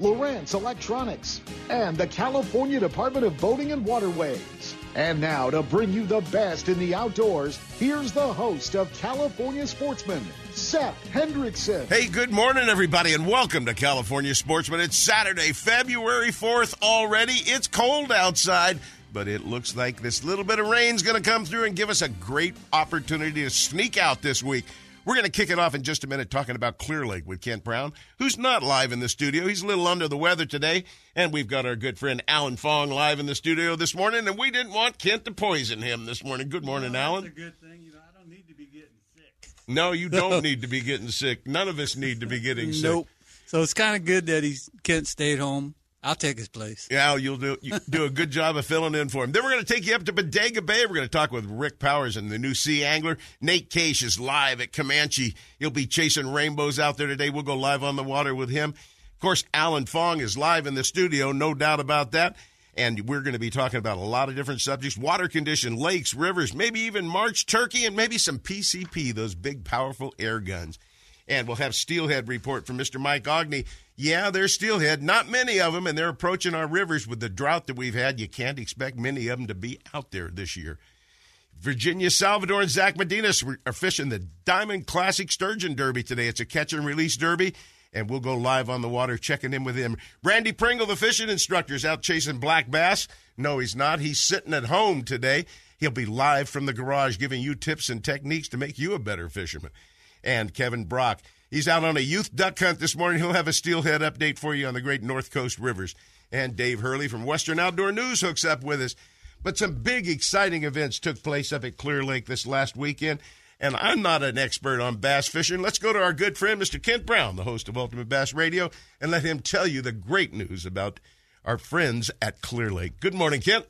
Lowrance Electronics, and the California Department of Boating and Waterways. And now to bring you the best in the outdoors, here's the host of California Sportsman, Sep Hendrickson. Hey, good morning, everybody, and welcome to California Sportsman. It's Saturday, February 4th already. It's cold outside, but it looks like this little bit of rain's going to come through and give us a great opportunity to sneak out this week. We're going to kick it off in just a minute talking about Clear Lake with Kent Brown, who's not live in the studio. He's a little under the weather today. And we've got our good friend Alan Fong live in the studio this morning. And we didn't want Kent to poison him this morning. Good morning, well, Alan. That's a good thing. You know, I don't need to be getting sick. No, you don't need to be getting sick. None of us need to be getting sick. Nope. So it's kind of good that he's Kent stayed home I'll take his place. Yeah, you'll do you do a good job of filling in for him. Then we're going to take you up to Bodega Bay. We're going to talk with Rick Powers and the new Sea Angler. Nate Case is live at Comanche. He'll be chasing rainbows out there today. We'll go live on the water with him. Of course, Alan Fong is live in the studio, no doubt about that. And we're going to be talking about a lot of different subjects water condition, lakes, rivers, maybe even March turkey, and maybe some PCP, those big, powerful air guns. And we'll have Steelhead report from Mr. Mike Ogney yeah, there's steelhead. Not many of them, and they're approaching our rivers with the drought that we've had. You can't expect many of them to be out there this year. Virginia Salvador and Zach Medinas are fishing the Diamond Classic Sturgeon Derby today. It's a catch and release derby, and we'll go live on the water checking in with him. Randy Pringle, the fishing instructor, is out chasing black bass. No, he's not. He's sitting at home today. He'll be live from the garage giving you tips and techniques to make you a better fisherman. And Kevin Brock He's out on a youth duck hunt this morning. He'll have a steelhead update for you on the great North Coast rivers. And Dave Hurley from Western Outdoor News hooks up with us. But some big, exciting events took place up at Clear Lake this last weekend. And I'm not an expert on bass fishing. Let's go to our good friend, Mr. Kent Brown, the host of Ultimate Bass Radio, and let him tell you the great news about our friends at Clear Lake. Good morning, Kent.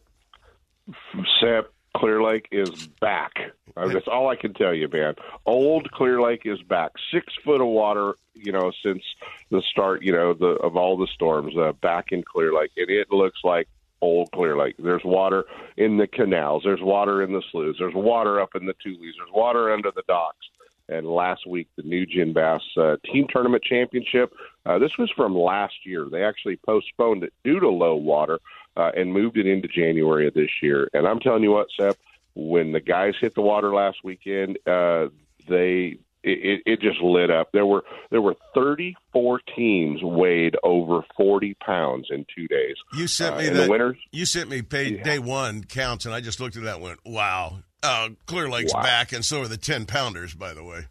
Sep, Clear Lake is back. Uh, that's all I can tell you, man. Old Clear Lake is back. Six foot of water, you know, since the start, you know, the of all the storms uh, back in Clear Lake, and it looks like old Clear Lake. There's water in the canals. There's water in the sloughs. There's water up in the tules. There's water under the docks. And last week, the new Gin Bass uh, Team Tournament Championship. Uh, this was from last year. They actually postponed it due to low water uh, and moved it into January of this year. And I'm telling you what, Seth, when the guys hit the water last weekend, uh, they it, it just lit up. There were there were 34 teams weighed over 40 pounds in two days. You sent me uh, the winners. You sent me pay, yeah. day one counts, and I just looked at that and went, "Wow, uh, Clear Lake's wow. back, and so are the 10 pounders, by the way."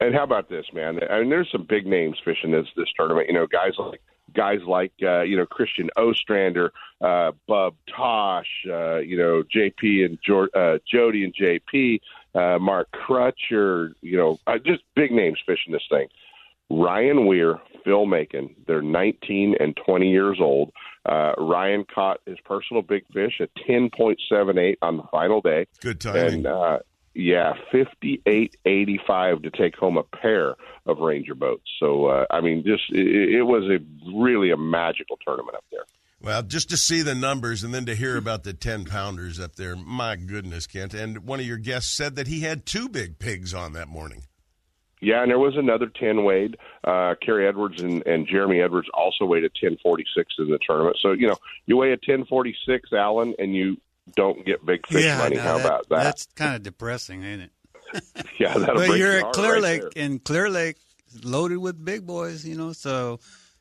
And how about this, man? I mean, there's some big names fishing this this tournament. You know, guys like guys like uh, you know Christian Ostrander, uh, Bub Tosh, uh, you know JP and jo- uh, Jody and JP, uh, Mark Crutcher, you know uh, just big names fishing this thing. Ryan Weir, Phil Macon, they're 19 and 20 years old. Uh, Ryan caught his personal big fish at 10.78 on the final day. Good timing. And, uh, yeah, fifty-eight eighty-five to take home a pair of Ranger boats. So uh, I mean, just it, it was a really a magical tournament up there. Well, just to see the numbers and then to hear about the 10 pounders up there, my goodness, Kent. And one of your guests said that he had two big pigs on that morning. Yeah, and there was another 10 weighed. Uh, Kerry Edwards and, and Jeremy Edwards also weighed a 1046 in the tournament. So, you know, you weigh a 1046, Alan, and you don't get big fish yeah, money. No, How that, about that? That's kind of depressing, ain't it? yeah, that'll but you're at Clear right Lake, there. and Clear Lake loaded with big boys, you know. So,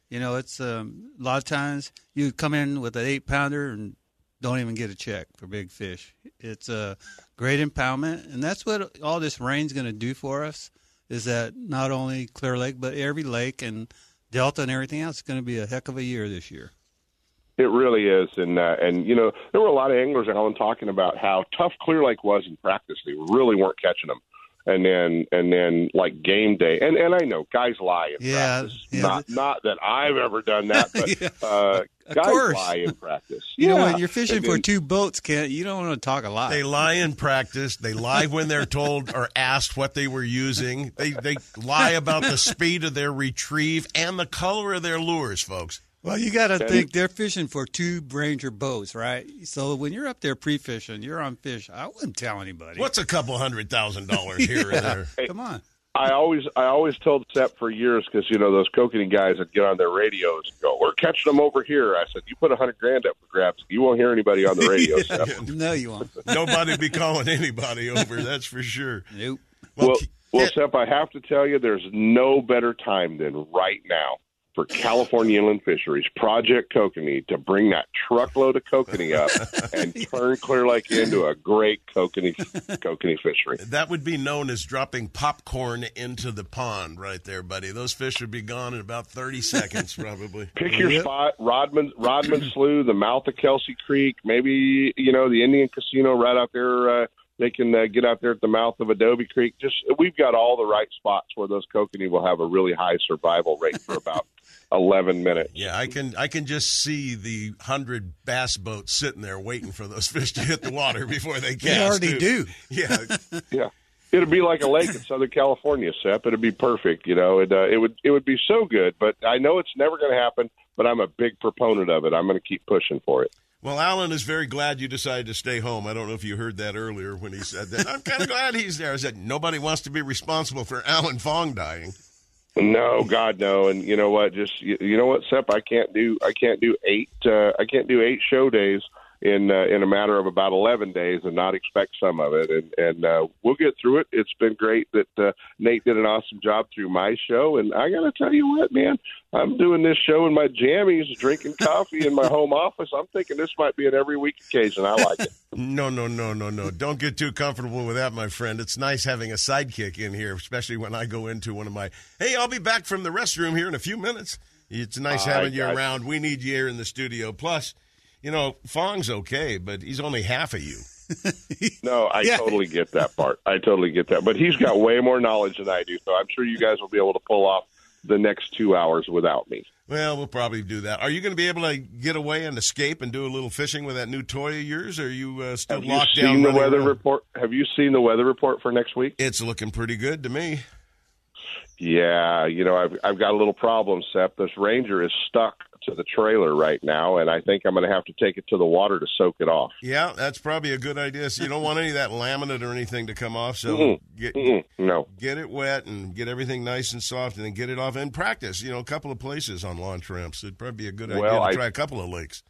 you know, it's um, a lot of times you come in with an eight pounder and don't even get a check for big fish. It's a great impoundment, and that's what all this rain's going to do for us. Is that not only Clear Lake, but every lake and Delta and everything else is going to be a heck of a year this year. It really is, and uh, and you know there were a lot of anglers, Alan, talking about how tough Clear Lake was in practice. They really weren't catching them. and then and then like game day. And and I know guys lie in Yeah, practice. yeah. Not not that I've ever done that, but Yeah. uh, guys course. lie in practice. You know, when you're fishing And for then- two boats, Kent, you don't want to talk a lot. They lie in practice. They lie when they're told or asked what they were using. They they lie about the speed of their retrieve and the color of their lures, folks. Well, you got to And- think they're fishing for two Ranger boats, right? So when you're up there pre-fishing, you're on fish. I wouldn't tell anybody. What's a couple hundred thousand dollars here or there? Come on. I always I always told Sep for years because you know those kokanee guys that get on their radios and go, "We're catching them over here." I said, "You put a hundred grand up for grabs, you won't hear anybody on the radio." Sep. No, you won't. Nobody be calling anybody over. That's for sure. Nope. Well, Ke- well, Kent- Sep, I have to tell you, there's no better time than right now for California Inland Fisheries Project Kokanee to bring that truckload of kokanee up and turn Clear Lake into a great kokanee kokanee fishery. that would be known as dropping popcorn into the pond, right there, buddy. Those fish would be gone in about thirty seconds, probably. Pick your Yep. spot: Rodman, Rodman Slough, the mouth of Kelsey Creek, maybe you know the Indian Casino right out there. Uh, they can uh, get out there at the mouth of Adobe Creek. Just we've got all the right spots where those kokanee will have a really high survival rate for about eleven minutes. Yeah, I can I can just see the hundred bass boats sitting there waiting for those fish to hit the water before they cast. They already too. do. Yeah, Yeah, it'd be like a lake in Southern California, Sep. It'd be perfect. You know, it uh, it would it would be so good. But I know it's never going to happen. But I'm a big proponent of it. I'm going to keep pushing for it. Well, Alan is very glad you decided to stay home. I don't know if you heard that earlier when he said that. I'm kind of glad he's there. I said nobody wants to be responsible for Alan Fong dying. No, God, no. And you know what? Just you, you know what, Sep? I can't do I can't do eight uh, I can't do eight show days in uh, in a matter of about eleven days and not expect some of it. And and uh, we'll get through it. It's been great that uh, Nate did an awesome job through my show. And I got to tell you what, man, I'm doing this show in my jammies, drinking coffee in my home office. I'm thinking this might be an every week occasion. I like it. No, no, no, no, no. Don't get too comfortable with that, my friend. It's nice having a sidekick in here, especially when I go into one of my, hey, I'll be back from the restroom here in a few minutes. It's nice I having you got you. around. We need you here in the studio. Plus, you know, Fong's okay, but he's only half of you. No, I Yeah. totally get that part. I totally get that. But he's got way more knowledge than I do, so I'm sure you guys will be able to pull off the next two hours without me. Well, we'll probably do that. Are you going to be able to get away and escape and do a little fishing with that new toy of yours? Or are you uh, still Have you locked seen down? the weather around? report? Have you seen the weather report for next week? It's looking pretty good to me. Yeah, you know, I've I've got a little problem, Sep. This Ranger is stuck to the trailer right now, and I think I'm going to have to take it to the water to soak it off. Yeah, that's probably a good idea. So you don't want any of that laminate or anything to come off. So Mm-mm. get Mm-mm, no, get it wet and get everything nice and soft, and then get it off and practice. You know, a couple of places on launch ramps. It'd probably be a good idea Well, to I- try a couple of lakes.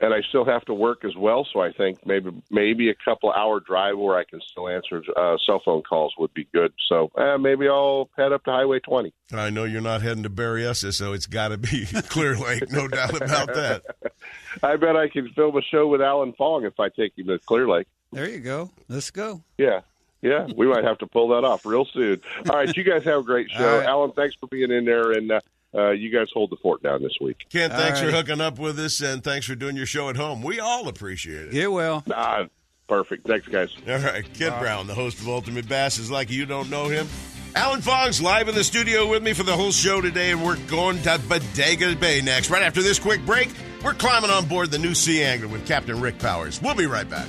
And I still have to work as well, so I think maybe maybe a couple hour drive where I can still answer uh, cell phone calls would be good. So uh, maybe I'll head up to Highway 20. I know you're not heading to Berryessa, so it's got to be Clear Lake, no doubt about that. I bet I can film a show with Alan Fong if I take him to Clear Lake. There you go. Let's go. Yeah. Yeah, we might have to pull that off real soon. All right, you guys have a great show. All right. Alan, thanks for being in there, and uh, uh, you guys hold the fort down this week. Ken, thanks All for hooking up with us, and thanks for doing your show at home. We all appreciate it. Get well. Ah, perfect. Thanks, guys. All right, Kent Brown, the host of Ultimate Bass, is like you don't know him. Alan Fong's live in the studio with me for the whole show today, and we're going to Bodega Bay next. Right after this quick break, we're climbing on board the new Sea Angler with Captain Rick Powers. We'll be right back.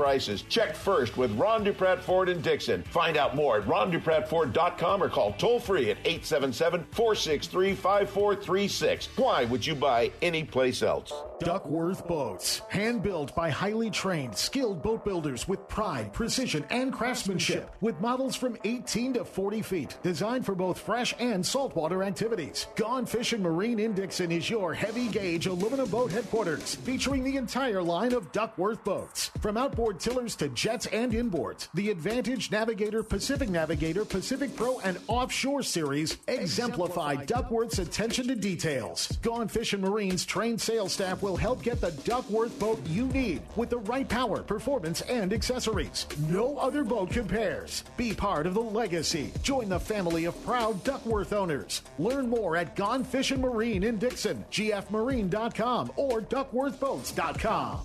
prices. Check first with Ron Dupratt Ford in Dixon. Find out more at rondupratford.com or call toll free at 877 463 5436. Why would you buy anyplace else? Duckworth Boats. Hand built by highly trained, skilled boat builders with pride, precision, and craftsmanship. With models from 18 to 40 feet. Designed for both fresh and saltwater activities. Gone Fishing Marine in Dixon is your heavy gauge aluminum boat headquarters. Featuring the entire line of Duckworth boats. From outboard tillers to jets and inboards. The Advantage Navigator, Pacific Navigator, Pacific Pro, and Offshore series exemplify Duckworth's attention to details. Gone Fishing Marine's trained sales staff will help get the Duckworth boat you need with the right power, performance, and accessories. No other boat compares. Be part of the legacy. Join the family of proud Duckworth owners. Learn more at Gone Fishing Marine in Dixon, gfmarine.com, or duckworthboats.com.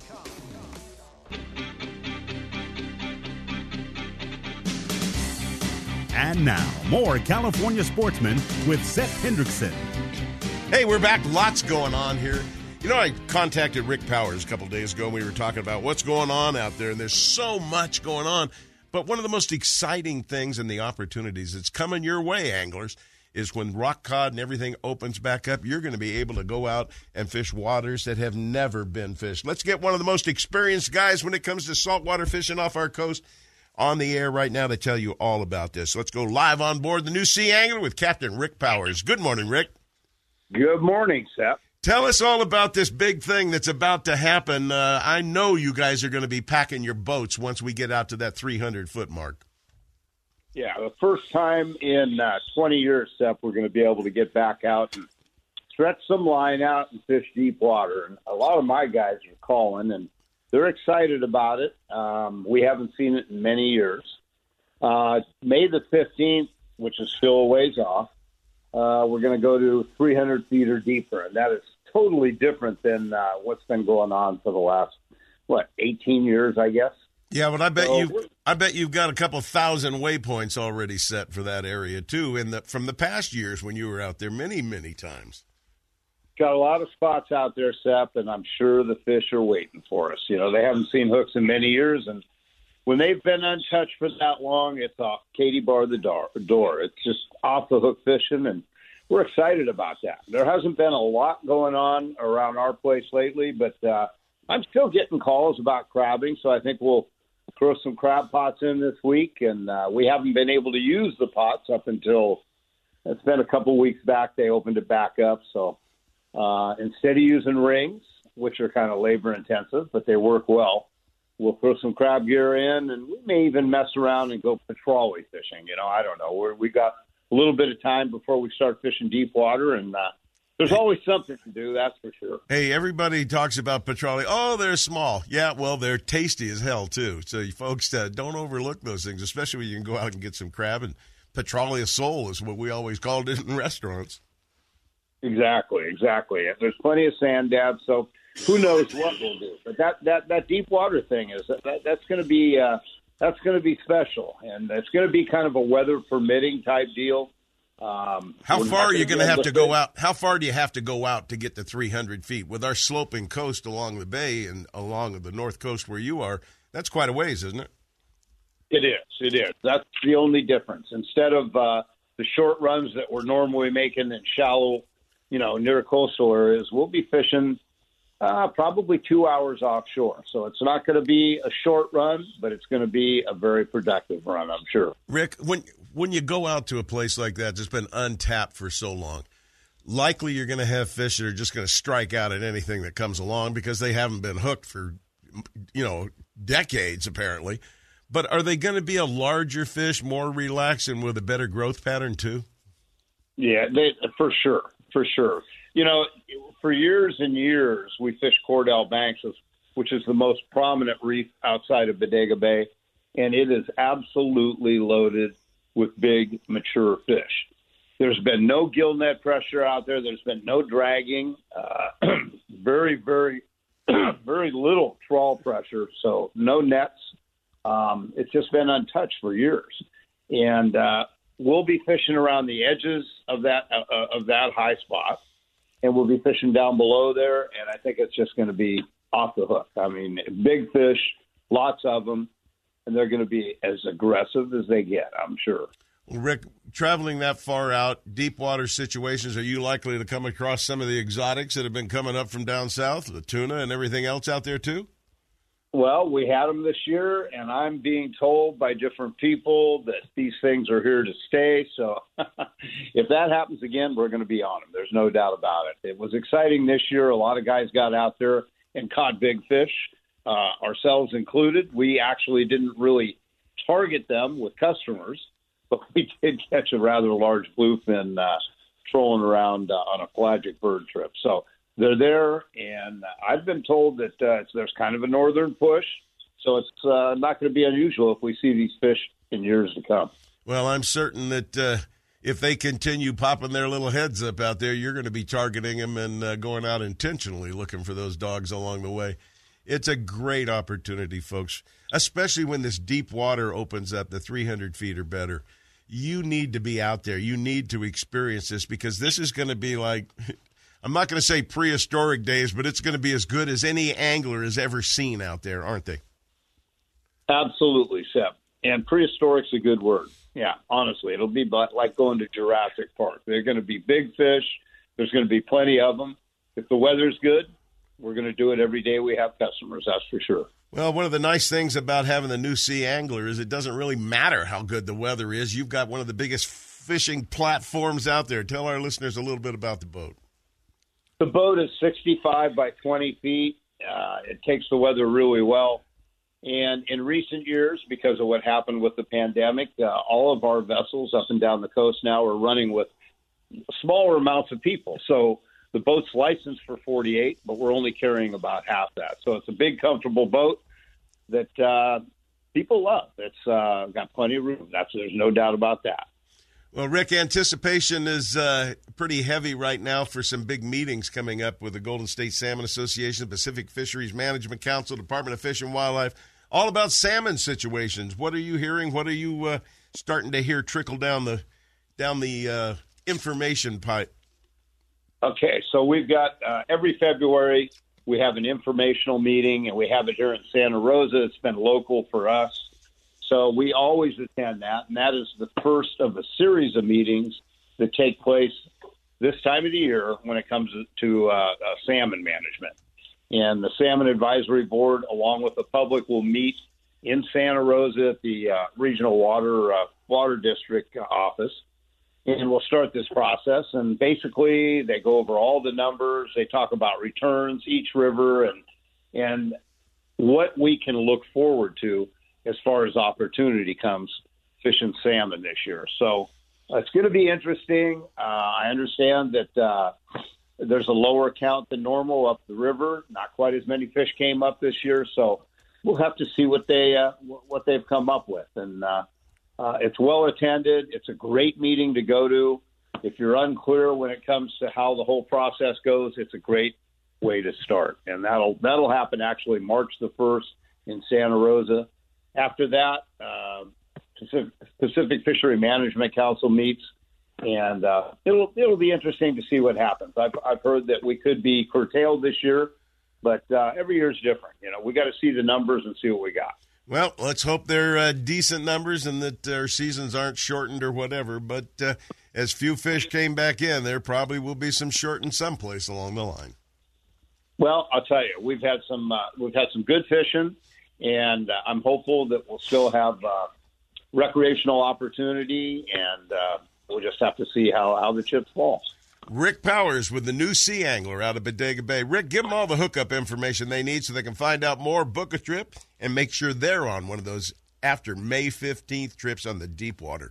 And now, more California sportsmen with Sep Hendrickson. Hey, we're back. Lots going on here. You know, I contacted Rick Powers a couple days ago. and We were talking about what's going on out there, and there's so much going on. But one of the most exciting things and the opportunities that's coming your way, anglers, is when rock cod and everything opens back up, you're going to be able to go out and fish waters that have never been fished. Let's get one of the most experienced guys when it comes to saltwater fishing off our coast on the air right now to tell you all about this. Let's go live on board the new Sea Angler with Captain Rick Powers. Good morning, Rick. Good morning, Seth. Tell us all about this big thing that's about to happen. Uh, I know you guys are going to be packing your boats once we get out to that 300 foot mark. Yeah, the first time in uh, 20 years, Seth, we're going to be able to get back out and stretch some line out and fish deep water. And a lot of my guys are calling, and they're excited about it. Um, we haven't seen it in many years. Uh, May the 15th, which is still a ways off, uh, we're going to go to 300 feet or deeper, and that is totally different than uh, what's been going on for the last what 18 years, I guess. Yeah, but I bet So you I bet you've got a couple thousand waypoints already set for that area too in the from the past years when you were out there many many times. Got a lot of spots out there, Seth, and I'm sure the fish are waiting for us. You know, they haven't seen hooks in many years, and when they've been untouched for that long, it's off Katie bar the door. door. It's just off the hook fishing, and we're excited about that. There hasn't been a lot going on around our place lately, but uh, I'm still getting calls about crabbing, so I think we'll throw some crab pots in this week, and uh, we haven't been able to use the pots up until it's been a couple weeks back. They opened it back up, so uh, instead of using rings, which are kind of labor intensive, but they work well, we'll throw some crab gear in, and we may even mess around and go petrale fishing. You know, I don't know. We're, we got a little bit of time before we start fishing deep water, and uh, there's always something to do. That's for sure. Hey, everybody talks about petrale. Oh, they're small. Yeah, well, they're tasty as hell too. So, you folks, uh, don't overlook those things, especially when you can go out and get some crab and petrale sole is what we always called it in restaurants. Exactly, exactly. And There's plenty of sand dabs, so who knows what we'll do. But that that that deep water thing is that, that's going to be uh, that's going to be special, and it's going to be kind of a weather permitting type deal. Um, How far are you going to have to go out? How far do you have to go out to get to 300 feet? With our sloping coast along the bay and along the north coast where you are, that's quite a ways, isn't it? It is. It is. That's the only difference. Instead of uh, the short runs that we're normally making in shallow, you know, near coastal areas, we'll be fishing uh, probably two hours offshore. So it's not going to be a short run, but it's going to be a very productive run, I'm sure. Rick, when when you go out to a place like that that's been untapped for so long, likely you're going to have fish that are just going to strike out at anything that comes along because they haven't been hooked for you know decades apparently. But are they going to be a larger fish, more relaxed, and with a better growth pattern too? Yeah, they, for sure, for sure. You know, for years and years, we fished Cordell Banks, which is the most prominent reef outside of Bodega Bay, and it is absolutely loaded with big, mature fish. There's been no gill net pressure out there. There's been no dragging. Uh, very, very, very little trawl pressure. So no nets. Um, it's just been untouched for years, and uh, we'll be fishing around the edges of that uh, of that high spot, and we'll be fishing down below there. And I think it's just going to be off the hook. I mean, big fish, lots of them, and they're going to be as aggressive as they get. I'm sure. Well, Rick, traveling that far out, deep water situations, are you likely to come across some of the exotics that have been coming up from down south, the tuna and everything else out there too? Well, we had them this year, and I'm being told by different people that these things are here to stay. So if that happens again, we're going to be on them. There's no doubt about it. It was exciting this year. A lot of guys got out there and caught big fish, uh, ourselves included. We actually didn't really target them with customers, but we did catch a rather large bluefin uh, trolling around uh, on a pelagic bird trip. So they're there, and I've been told that uh, there's kind of a northern push, so it's uh, not going to be unusual if we see these fish in years to come. Well, I'm certain that uh, if they continue popping their little heads up out there, you're going to be targeting them and uh, going out intentionally looking for those dogs along the way. It's a great opportunity, folks, especially when this deep water opens up, the 300 feet or better. You need to be out there. You need to experience this because this is going to be like. I'm not going to say prehistoric days, but it's going to be as good as any angler has ever seen out there, aren't they? Absolutely, Seth. And prehistoric's a good word. Yeah, honestly, it'll be like going to Jurassic Park. They're going to be big fish. There's going to be plenty of them. If the weather's good, we're going to do it every day we have customers. That's for sure. Well, one of the nice things about having the new Sea Angler is it doesn't really matter how good the weather is. You've got one of the biggest fishing platforms out there. Tell our listeners a little bit about the boat. The boat is 65 by 20 feet. Uh, it takes the weather really well. And in recent years, because of what happened with the pandemic, uh, all of our vessels up and down the coast now are running with smaller amounts of people. So the boat's licensed for 48, but we're only carrying about half that. So it's a big, comfortable boat that uh, people love. It's uh, got plenty of room. That's there's no doubt about that. Well, Rick, anticipation is uh, pretty heavy right now for some big meetings coming up with the Golden State Salmon Association, Pacific Fisheries Management Council, Department of Fish and Wildlife, all about salmon situations. What are you hearing? What are you uh, starting to hear trickle down the down the uh, information pipe? Okay, so we've got uh, every February we have an informational meeting, and we have it here in Santa Rosa. It's been local for us. So we always attend that, and that is the first of a series of meetings that take place this time of the year when it comes to uh, uh, salmon management. And the Salmon Advisory Board, along with the public, will meet in Santa Rosa at the uh, Regional Water uh, Water District office, and we'll start this process. And basically, they go over all the numbers. They talk about returns, each river, and and what we can look forward to as far as opportunity comes fishing salmon this year. So uh, it's going to be interesting. Uh, I understand that uh, there's a lower count than normal up the river. Not quite as many fish came up this year, so we'll have to see what they uh, what they've come up with. And uh, uh, it's well attended. It's a great meeting to go to. If you're unclear when it comes to how the whole process goes, it's a great way to start. And that'll that'll happen actually March the first in Santa Rosa after that, uh, Pacific, Pacific Fishery Management Council meets, and uh, it'll it'll be interesting to see what happens. I've I've heard that we could be curtailed this year, but uh, every year is different. You know, we got to see the numbers and see what we got. Well, let's hope they're uh, decent numbers and that our seasons aren't shortened or whatever. But uh, as few fish came back in, there probably will be some shortened someplace along the line. Well, I'll tell you, we've had some uh, we've had some good fishing, and uh, I'm hopeful that we'll still have uh, recreational opportunity, and uh, we'll just have to see how how the chips fall. Rick Powers with the new Sea Angler out of Bodega Bay. Rick, give them all the hookup information they need so they can find out more, book a trip, and make sure they're on one of those after May 15th trips on the deep water.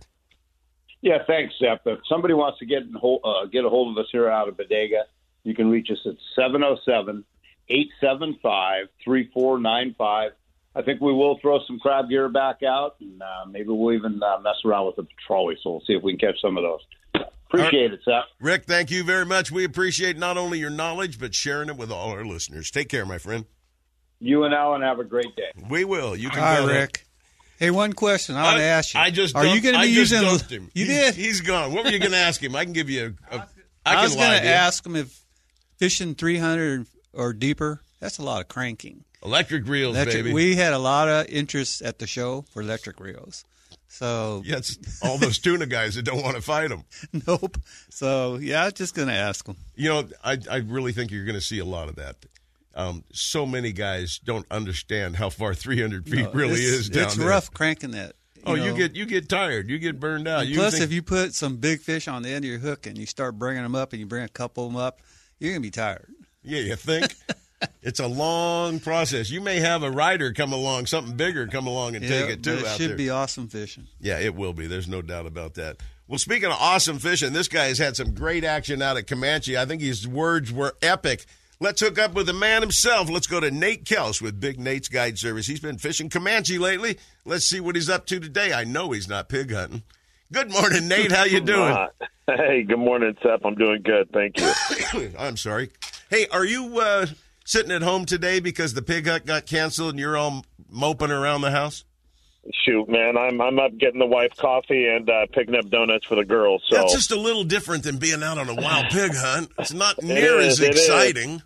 Yeah, thanks, Seth. If somebody wants to get hold, uh, get a hold of us here out of Bodega, you can reach us at 707 875 3495. I think we will throw some crab gear back out, and uh, maybe we'll even uh, mess around with the trolley, so we'll see if we can catch some of those. Appreciate it, Seth. Rick, thank you very much. We appreciate not only your knowledge, but sharing it with all our listeners. Take care, my friend. You and Alan have a great day. We will. You can Hi, go ahead. Rick. Hey, one question I want to ask you. I just are you going to I be just using? him. You He's- did. He's gone. What were you going to ask him? I can give you a. a I, I, can was going to to ask him if fishing 300 or deeper. That's a lot of cranking. Electric reels, Electric, baby. we had a lot of interest at the show for electric reels. So yeah, it's all those tuna guys that don't want to fight them. nope. So yeah, just going to ask them. You know, I I really think you're going to see a lot of that. Um, so many guys don't understand how far 300 feet No, really is down It's there. rough cranking that. Oh, you get you get tired. You get burned out. You plus, think- if you put some big fish on the end of your hook and you start bringing them up, and you bring a couple of them up, you're gonna be tired. yeah, you think it's a long process. You may have a rider come along, something bigger come along and Yeah, take it too. it out should there. be awesome fishing. Yeah, it will be. There's no doubt about that. Well, speaking of awesome fishing, this guy has had some great action out at Comanche. I think his words were epic. Let's hook up with the man himself. Let's go to Nate Kels with Big Nate's Guide Service. He's been fishing Comanche lately. Let's see what he's up to today. I know he's not pig hunting. Good morning, Nate. How you doing? Hey, good morning, Seth. I'm doing good. Thank you. I'm sorry. Hey, are you uh, sitting at home today because the pig hunt got canceled and you're all moping around the house? Shoot, man, I'm I'm up getting the wife coffee and uh, picking up donuts for the girls. So That's just a little different than being out on a wild pig hunt. It's not near is, as exciting.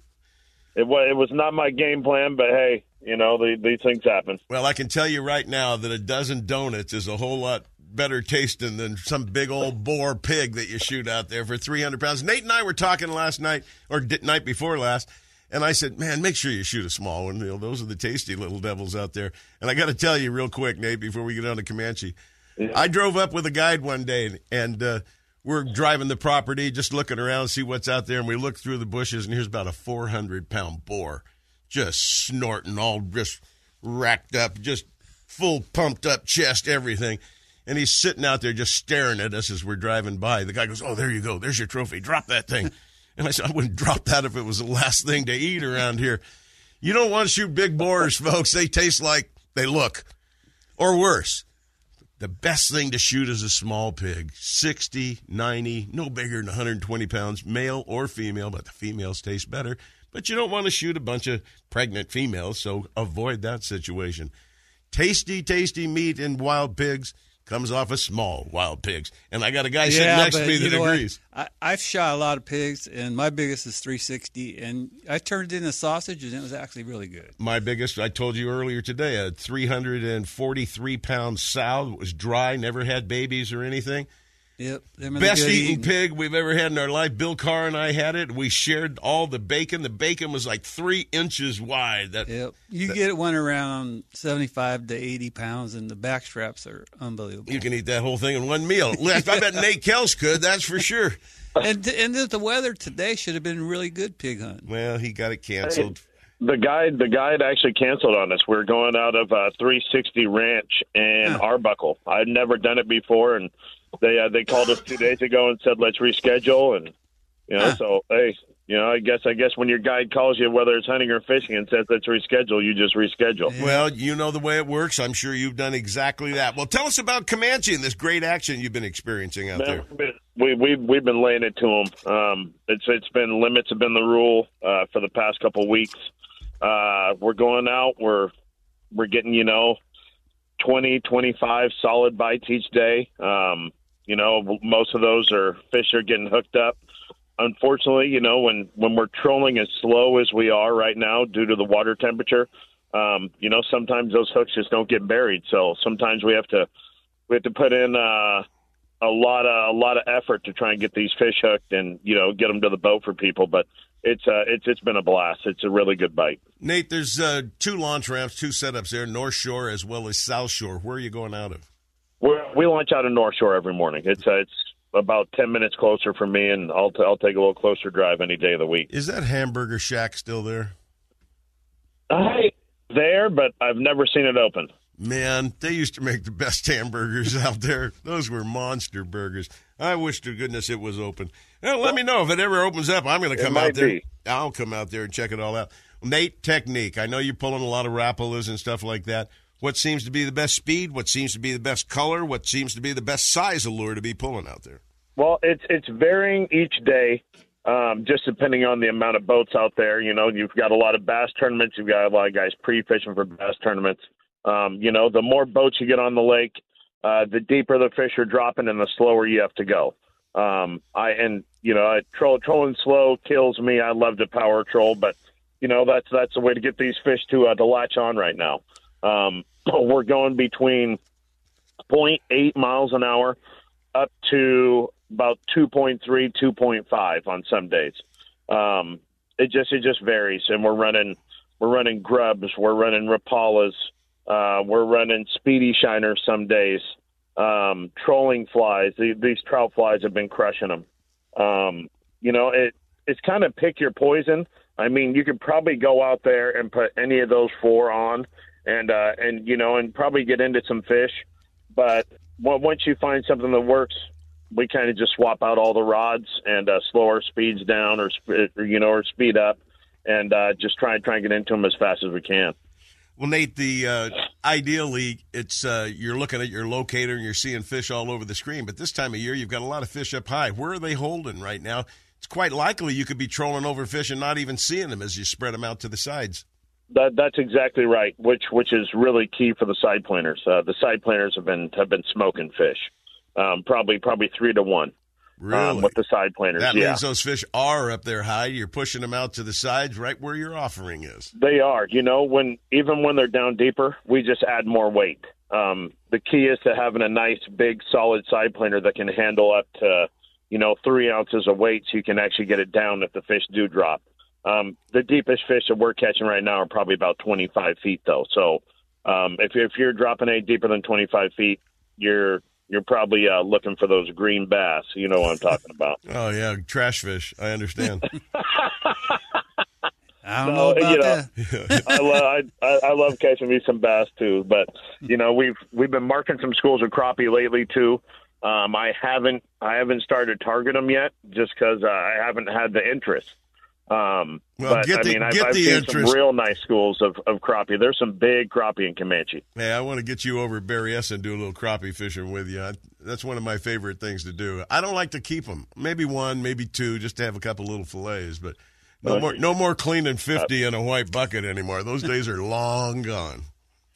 it was it was not my game plan, but hey, you know the, these things happen. Well, I can tell you right now that a dozen donuts is a whole lot better tasting than some big old boar pig that you shoot out there for 300 pounds. Nate and I were talking last night, or night before last, and I said, man, make sure you shoot a small one. You know, those are the tasty little devils out there. And I got to tell you real quick, Nate, before we get on to Comanche, I drove up with a guide one day, and uh, we're driving the property, just looking around, see what's out there, and we look through the bushes, and here's about a 400 pound boar, just snorting, all just racked up, just full pumped up chest, everything. And he's sitting out there just staring at us as we're driving by. The guy goes, "Oh, there you go. There's your trophy. Drop that thing." And I said, "I wouldn't drop that if it was the last thing to eat around here." You don't want to shoot big boars, folks. They taste like they look, or worse. The best thing to shoot is a small pig, 60, 90, no bigger than 120 pounds, male or female, but the females taste better. But you don't want to shoot a bunch of pregnant females, so avoid that situation. Tasty, tasty meat in wild pigs comes off of small wild pigs. And I got a guy sitting next to me that what? agrees. I, I've shot a lot of pigs, and my biggest is 360, and I turned it into sausage, and it was actually really good. My biggest, I told you earlier today, a 343 pound sow that was dry, never had babies or anything. Yep, them the Best good eating eating. pig we've ever had in our life. Bill Carr and I had it. We shared all the bacon. The bacon was like three inches wide. That Yep, you get one around 75 to 80 pounds, and the back straps are unbelievable. you can eat that whole thing in one meal. I bet Nate Kels could. That's for sure. and and the weather today should have been really good pig hunt. Well, he got it canceled. The guide the guide actually canceled on us. We are going out of uh, 360 Ranch in Arbuckle. I'd never done it before, and they uh, they called us two days ago and said let's reschedule. And you know, so hey, you know, I guess I guess when your guide calls you, whether it's hunting or fishing, and says let's reschedule, you just reschedule. Well, you know the way it works. I'm sure you've done exactly that. Well, tell us about Comanche and this great action you've been experiencing out there. Man, we we we've been laying it to them. Um, it's it's been limits have been the rule uh, for the past couple weeks. Uh, we're going out. We're we're getting you know 20, 25 solid bites each day. Um, you know, most of those are fish are getting hooked up. Unfortunately, you know, when when we're trolling as slow as we are right now due to the water temperature, um, you know, sometimes those hooks just don't get buried. So sometimes we have to we have to put in uh, a lot of a lot of effort to try and get these fish hooked and you know get them to the boat for people. But it's uh, it's it's been a blast. It's a really good bite. Nate, there's uh, two launch ramps, two setups there, North Shore as well as South Shore. Where are you going out of? We're, we launch out of North Shore every morning. It's uh, it's about ten minutes closer for me, and I'll t- I'll take a little closer drive any day of the week. Is that Hamburger Shack still there? I there, but I've never seen it open. Man, they used to make the best hamburgers out there. Those were monster burgers. I wish to goodness it was open. Well, let me know if it ever opens up. I'm going to come out there. be. I'll come out there and check it all out. Nate, technique. I know you're pulling a lot of Rapalas and stuff like that. What seems to be the best speed? What seems to be the best color? What seems to be the best size of lure to be pulling out there? Well, it's it's varying each day, um, just depending on the amount of boats out there. You know, you've got a lot of bass tournaments. You've got a lot of guys pre-fishing for bass tournaments. Um, you know, the more boats you get on the lake, uh, the deeper the fish are dropping, and the slower you have to go. Um, I and you know, I, troll, trolling slow kills me. I love to power troll, but you know that's that's the way to get these fish to uh, to latch on right now. Um, we're going between 0.8 miles an hour up to about 2.3, 2.5 on some days. Um, it just it just varies, and we're running we're running grubs, we're running rapalas, uh, we're running speedy shiners some days, um, trolling flies. The, these trout flies have been crushing them. Um, you know, it it's kind of pick your poison. I mean, you could probably go out there and put any of those four on, and uh, and you know, and probably get into some fish. But once you find something that works, we kind of just swap out all the rods and uh, slow our speeds down, or, or you know, or speed up, and uh, just try and try and get into them as fast as we can. Well, Nate, the uh, ideally, it's uh, you're looking at your locator and you're seeing fish all over the screen. But this time of year, you've got a lot of fish up high. Where are they holding right now? It's quite likely you could be trolling over fish and not even seeing them as you spread them out to the sides. That that's exactly right. Which which is really key for the side planers. Uh, the side planers have been have been smoking fish, um, probably probably three to one. Really? Um, with the side planers, That yeah, means those fish are up there high. You're pushing them out to the sides, right where your offering is. they are. You know, when even when they're down deeper, we just add more weight. Um, the key is to having a nice big solid side planer that can handle up to you know three ounces of weight, so you can actually get it down if the fish do drop. Um, the deepest fish that we're catching right now are probably about 25 feet, though. So um, if if you're dropping any deeper than 25 feet, you're you're probably uh, looking for those green bass. You know what I'm talking about. Oh yeah, trash fish. I understand. I don't No, know about you know, that. I, lo- I, I I love catching me some bass too, but you know we've we've been marking some schools of crappie lately too. Um, I haven't I haven't started targeting them yet, just because uh, I haven't had the interest. Um, Well, but get I the- mean, I've, get I've the seen interest. some real nice schools of, of crappie. There's some big crappie in Comanche. hey, I want to get you over at Berryessa and do a little crappie fishing with you. I, that's one of my favorite things to do. I don't like to keep them. Maybe one, maybe two, just to have a couple little fillets. But no more, no more cleaning fifty in a white bucket anymore. Those days are long gone.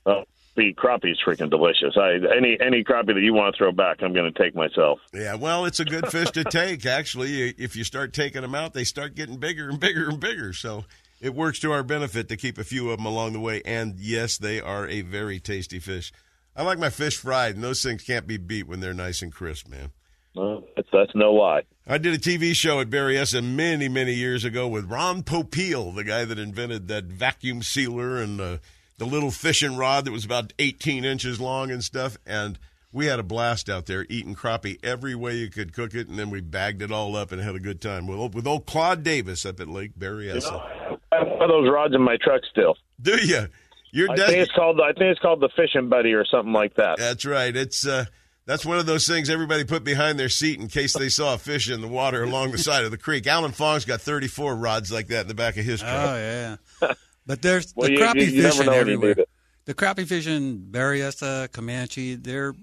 Oh, the crappie is freaking delicious. I any any crappie that you want to throw back, I'm going to take myself. Yeah, well, it's a good fish to take. Actually, if you start taking them out, they start getting bigger and bigger and bigger. So it works to our benefit to keep a few of them along the way. And yes, they are a very tasty fish. I like my fish fried, and those things can't be beat when they're nice and crisp, man. Uh, that's that's no lie. I did a TV show at Berryessa many, many years ago with Ron Popeil, the guy that invented that vacuum sealer and the, the little fishing rod that was about 18 inches long and stuff. And we had a blast out there eating crappie every way you could cook it. And then we bagged it all up and had a good time with, old- with old Claude Davis up at Lake Berryessa. I have one of those rods in my truck still. Do you? You're I des- think it's called I think it's called the fishing buddy or something like that. That's right. It's uh, that's one of those things everybody put behind their seat in case they saw a fish in the water along the side of the creek. Alan Fong's got 34 rods like that in the back of his truck. Oh yeah. But there's Well, the you- crappie you- you fishing you everywhere. need it. The crappie fishing, Berryessa, Comanche, they're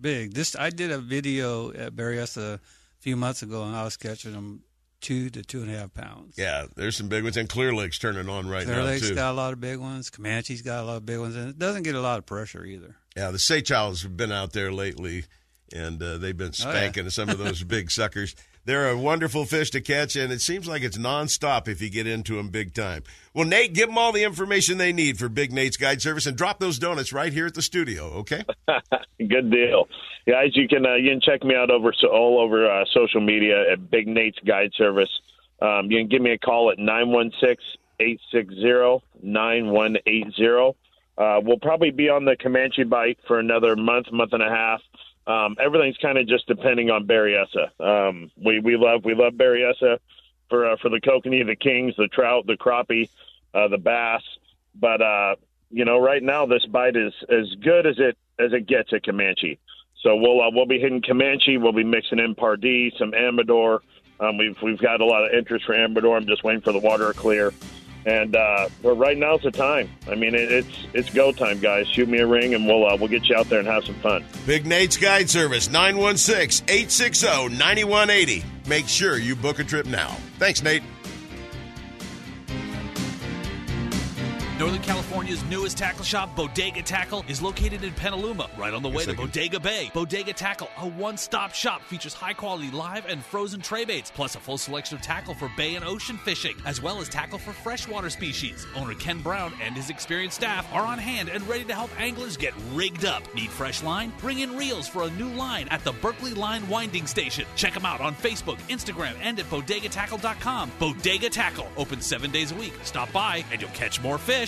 big. This I did a video at Berryessa a few months ago, and I was catching them two to two and a half pounds. Yeah, there's some big ones, and Clear Lake's turning on right Clear now Lake's too. got a lot of big ones. Comanche's got a lot of big ones, and it doesn't get a lot of pressure either. Yeah, the Seychelles have been out there lately, and uh, they've been spanking some of those big suckers. They're a wonderful fish to catch, and it seems like it's nonstop if you get into them big time. Well, Nate, give them all the information they need for Big Nate's Guide Service, and drop those donuts right here at the studio, okay? Good deal, guys. You can uh, you can check me out over so all over uh, social media at Big Nate's Guide Service. Um, you can give me a call at 916-860-9180. Uh, we'll probably be on the Comanche bite for another month, month and a half. Um, everything's kind of just depending on Berryessa. Um, we we love we love Berryessa for uh, for the kokanee, the kings, the trout, the crappie, uh, the bass. But uh, you know, right now this bite is as good as it as it gets at Comanche. So we'll uh, we'll be hitting Comanche. We'll be mixing in Pardee, some Amador. Um, we've we've got a lot of interest for Amador. I'm just waiting for the water to clear. And uh, but right now's the time. I mean, it, it's it's go time, guys. Shoot me a ring, and we'll uh, we'll get you out there and have some fun. Big Nate's Guide Service, 916 860 9180. Make sure you book a trip now. Thanks, Nate. Northern California's newest tackle shop, Bodega Tackle, is located in Petaluma, right on the way to Bodega Bay. Bodega Tackle, a one-stop shop, features high-quality live and frozen tray baits, plus a full selection of tackle for bay and ocean fishing, as well as tackle for freshwater species. Owner Kent Brown and his experienced staff are on hand and ready to help anglers get rigged up. Need fresh line? Bring in reels for a new line at the Berkley Line Winding Station. Check them out on Facebook, Instagram, and at bodegatackle.com. Bodega Tackle, open seven days a week. Stop by and you'll catch more fish.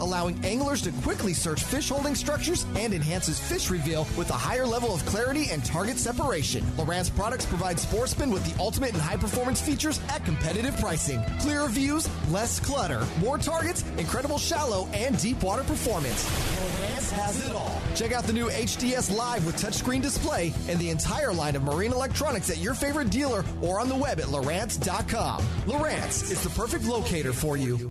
allowing anglers to quickly search fish holding structures and enhances fish reveal with a higher level of clarity and target separation. Lowrance products provide sportsmen with the ultimate in high performance features at competitive pricing. Clearer views, less clutter, more targets, incredible shallow and deep water performance. Lowrance has it all. Check out the new HDS Live with touchscreen display and the entire line of marine electronics at your favorite dealer or on the web at Lowrance.com. Lowrance is the perfect locator for you.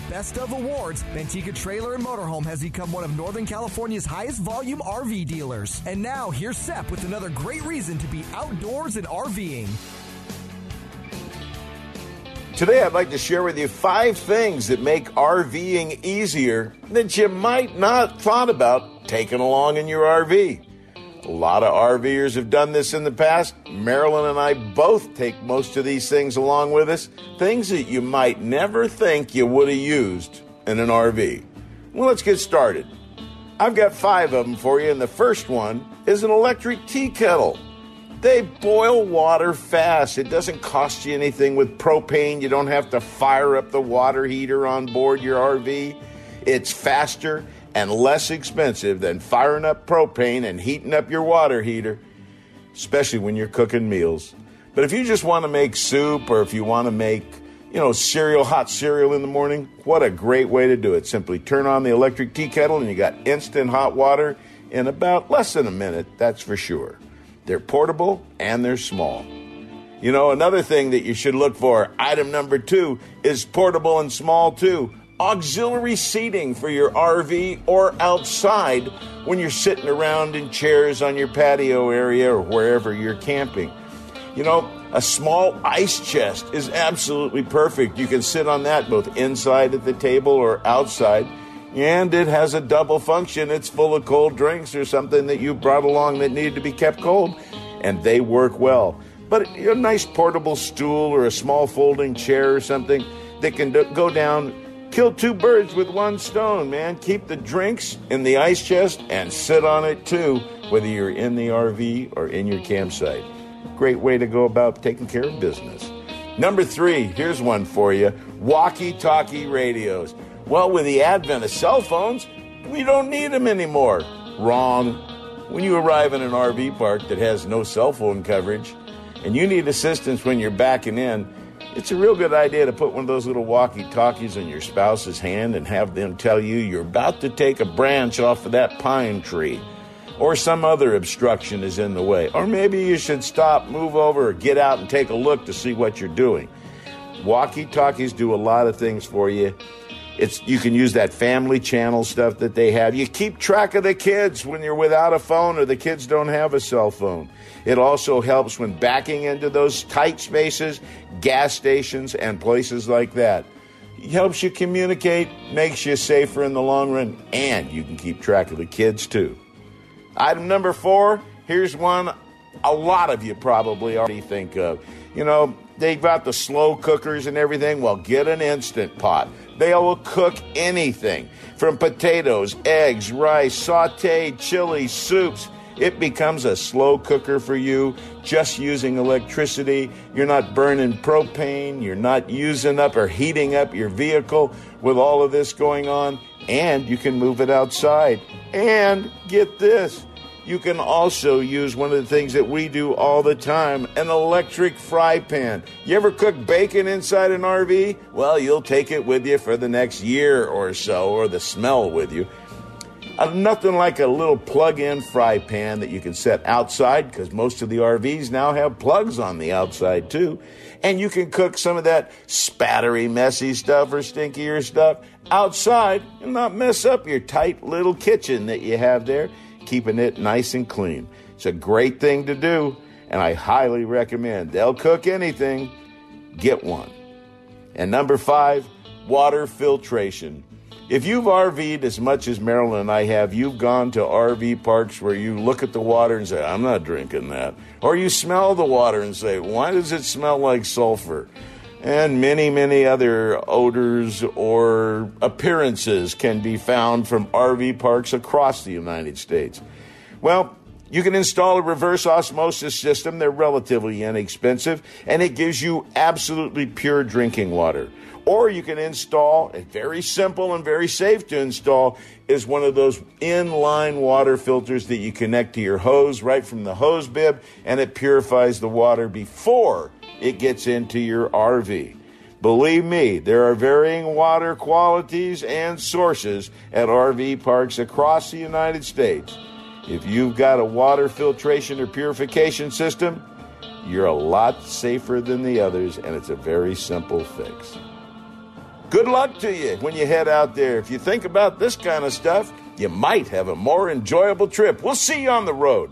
Best of awards, Manteca Trailer and Motorhome has become one of Northern California's highest volume RV dealers. And now here's Sep with another great reason to be outdoors and RVing. Today, I'd like to share with you five things that make RVing easier that you might not thought about taking along in your RV. A lot of RVers have done this in the past. Marilyn and I both take most of these things along with us. Things that you might never think you would have used in an RV. Well, let's get started. I've got five of them for you, and the first one is an electric tea kettle. They boil water fast. It doesn't cost you anything with propane. You don't have to fire up the water heater on board your RV. It's faster and less expensive than firing up propane and heating up your water heater, especially when you're cooking meals. But if you just want to make soup or if you want to make, you know, cereal, hot cereal in the morning, what a great way to do it. Simply turn on the electric tea kettle and you got instant hot water in about less than a minute, that's for sure. They're portable and they're small. You know, another thing that you should look for, item number two, is portable and small too. Auxiliary seating for your RV or outside when you're sitting around in chairs on your patio area or wherever you're camping. You know, a small ice chest is absolutely perfect. You can sit on that both inside at the table or outside. And it has a double function. It's full of cold drinks or something that you brought along that needed to be kept cold, and they work well. but a nice portable stool or a small folding chair or something that can do- go down, kill two birds with one stone, man. Keep the drinks in the ice chest and sit on it too, whether you're in the RV or in your campsite. Great way to go about taking care of business. Number three, here's one for you walkie talkie radios. Well, with the advent of cell phones, we don't need them anymore. Wrong. When you arrive in an RV park that has no cell phone coverage and you need assistance when you're backing in, it's a real good idea to put one of those little walkie talkies in your spouse's hand and have them tell you you're about to take a branch off of that pine tree or some other obstruction is in the way. Or maybe you should stop, move over, or get out and take a look to see what you're doing. Walkie talkies do a lot of things for you. It's you can use that family channel stuff that they have. You keep track of the kids when you're without a phone or the kids don't have a cell phone. It also helps when backing into those tight spaces, gas stations and places like that. It helps you communicate, makes you safer in the long run, and you can keep track of the kids too. Item number 4, here's one a lot of you probably already think of. You know, they've got the slow cookers and everything. Well, get an instant pot. They will cook anything from potatoes, eggs, rice, sauteed chili, soups. It becomes a slow cooker for you, just using electricity. You're not burning propane. You're not using up or heating up your vehicle with all of this going on. And you can move it outside. And get this you can also use one of the things that we do all the time an electric fry pan. You ever cook bacon inside an RV? Well, you'll take it with you for the next year or so, or the smell with you. Nothing like a little plug in fry pan that you can set outside because most of the RVs now have plugs on the outside too. And you can cook some of that spattery, messy stuff or stinkier stuff outside and not mess up your tight little kitchen that you have there keeping it nice and clean. It's a great thing to do, and I highly recommend. They'll cook anything, get one. And number five, water filtration. If you've RV'd as much as Marilyn and I have, you've gone to RV parks where you look at the water and say, I'm not drinking that. Or you smell the water and say, why does it smell like sulfur? And many, many other odors or appearances can be found from RV parks across the United States. Well, you can install a reverse osmosis system. They're relatively inexpensive, and it gives you absolutely pure drinking water. Or you can install, a very simple and very safe to install, is one of those inline water filters that you connect to your hose right from the hose bib, and it purifies the water before it gets into your RV. Believe me, there are varying water qualities and sources at RV parks across the United States. If you've got a water filtration or purification system, you're a lot safer than the others, and it's a very simple fix. Good luck to you when you head out there. If you think about this kind of stuff, you might have a more enjoyable trip. We'll see you on the road.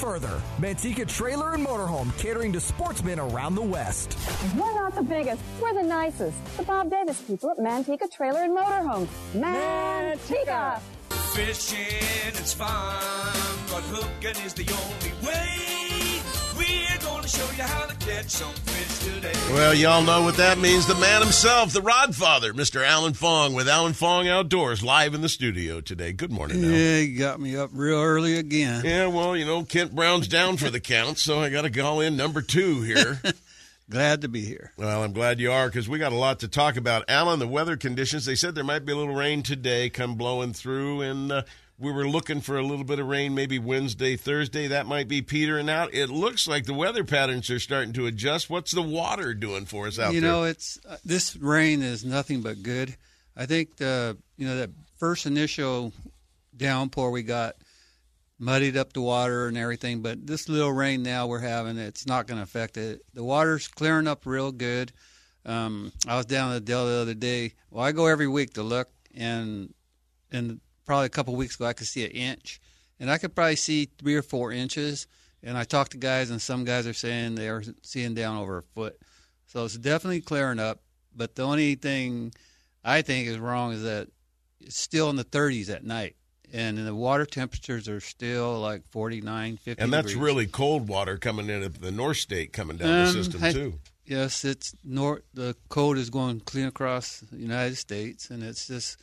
further. Manteca Trailer and Motorhome, catering to sportsmen around the West. We're not the biggest, we're the nicest. The Bob Davis people at Manteca Trailer and Motorhome. Manteca! Fishing is fun, but hooking is the only way. Well, y'all know what that means. The man himself, the Rodfather, Mr. Alan Fong, with Alan Fong Outdoors, live in the studio today. Good morning, Alan. Yeah, you got me up real early again. Yeah, well, you know, Kent Brown's down for the count, so I got to call in number two here. Glad to be here. Well, I'm glad you are because we got a lot to talk about. Alan, the weather conditions, they said there might be a little rain today come blowing through, and uh, we were looking for a little bit of rain maybe Wednesday, Thursday. That might be petering out. It looks like the weather patterns are starting to adjust. What's the water doing for us out you there? You know, it's uh, this rain is nothing but good. I think the you know that first initial downpour we got muddied up the water and everything. But this little rain now we're having, it's not going to affect it. The water's clearing up real good. Um, I was down at the Dell the other day. Well, I go every week to look, and and probably a couple weeks ago I could see an inch, and I could probably see three or four inches. And I talked to guys, and some guys are saying they are seeing down over a foot. So it's definitely clearing up. But the only thing I think is wrong is that it's still in the 30s at night. And the water temperatures are still like 49, 50 And that's degrees. really cold water coming in at the North State coming down Um, the system I- too. Yes, it's north. The cold is going clean across the United States, and it's just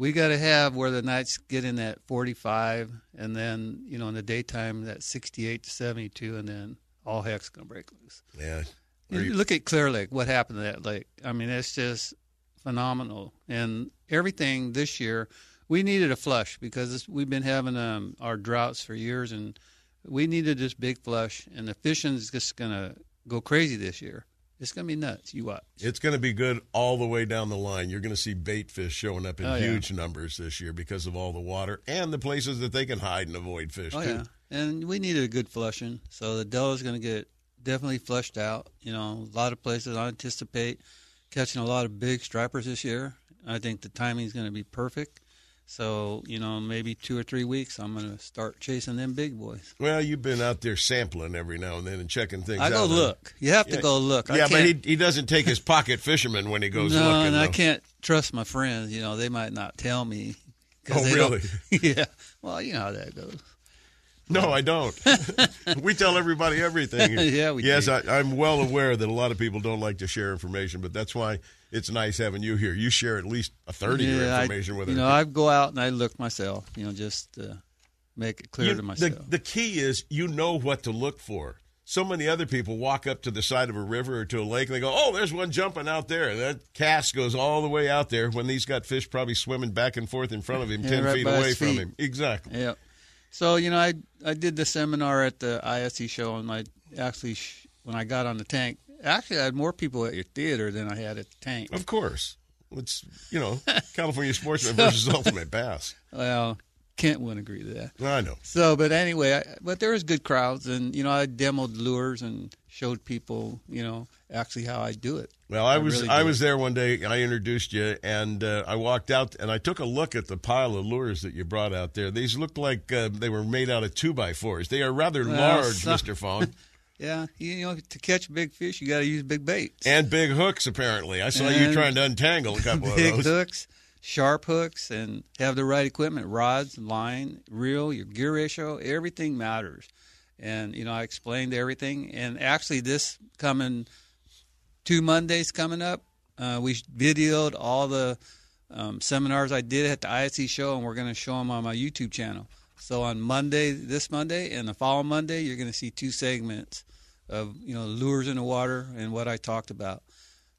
we got to have where the nights get in at 45, and then you know in the daytime that 68 to 72, and then all heck's gonna break loose. Yeah. You look at Clear Lake. What happened to that lake? I mean, it's just phenomenal, and everything this year. We needed a flush because we've been having um, our droughts for years, and we needed this big flush. And the fishing is just gonna go crazy this year. It's gonna be nuts. You watch. It's going to be good all the way down the line. You're going to see bait fish showing up in Oh, yeah. huge numbers this year because of all the water and the places that they can hide and avoid fish Oh too. yeah, and we needed a good flushing, so the Delta's going to get definitely flushed out. You know, a lot of places I anticipate catching a lot of big stripers this year. I think the timing is going to be perfect. So you know, maybe two or three weeks, I'm going to start chasing them big boys. Well, you've been out there sampling every now and then and checking things I out. go look. You have to Yeah. go look. I Yeah, but he, he doesn't take his pocket fisherman when he goes no, looking. and I though. can't trust my friends. You know, they might not tell me. Oh, really? yeah. Well, you know how that goes. No, I don't. we tell everybody everything. Yeah, we Yes, do. I, I'm well aware that a lot of people don't like to share information, but that's why it's nice having you here. You share at least a third of your I- information with you other know. I go out and I look myself. You know, just to make it clear You- to myself. The, the key is you know what to look for. So many other people walk up to the side of a river or to a lake and they go, "Oh, there's one jumping out there." That cast goes all the way out there when he's got fish probably swimming back and forth in front of him, Yeah, ten right feet away from feet. him. Exactly. Yeah. So you know, I I did the seminar at the ISE show, and I actually sh- when I got on the tank, actually I had more people at your theater than I had at the tank. Of course, it's you know California sportsman versus ultimate bass. Well, Kent wouldn't agree to that. I know. So, but anyway, I, but there was good crowds, and you know, I demoed lures and showed people, you know, actually how I do it. Well, I was really I was it. there one day. I introduced you, and uh, I walked out and I took a look at the pile of lures that you brought out there. These looked like uh, they were made out of two by fours. They are rather Well, large, some- Mister Fong, Yeah, you know, to catch big fish, you got to use big baits. and big hooks. Apparently, I saw you trying to untangle a couple of those. big hooks, sharp hooks, and have the right equipment: rods, line, reel, your gear ratio. Everything matters. And you know, I explained everything. And actually, this coming two Mondays coming up, uh, we videoed all the um, seminars I did at the ISE show, and we're going to show them on my YouTube channel. So on Monday, this Monday, and the following Monday, you're going to see two segments of you know lures in the water and what I talked about.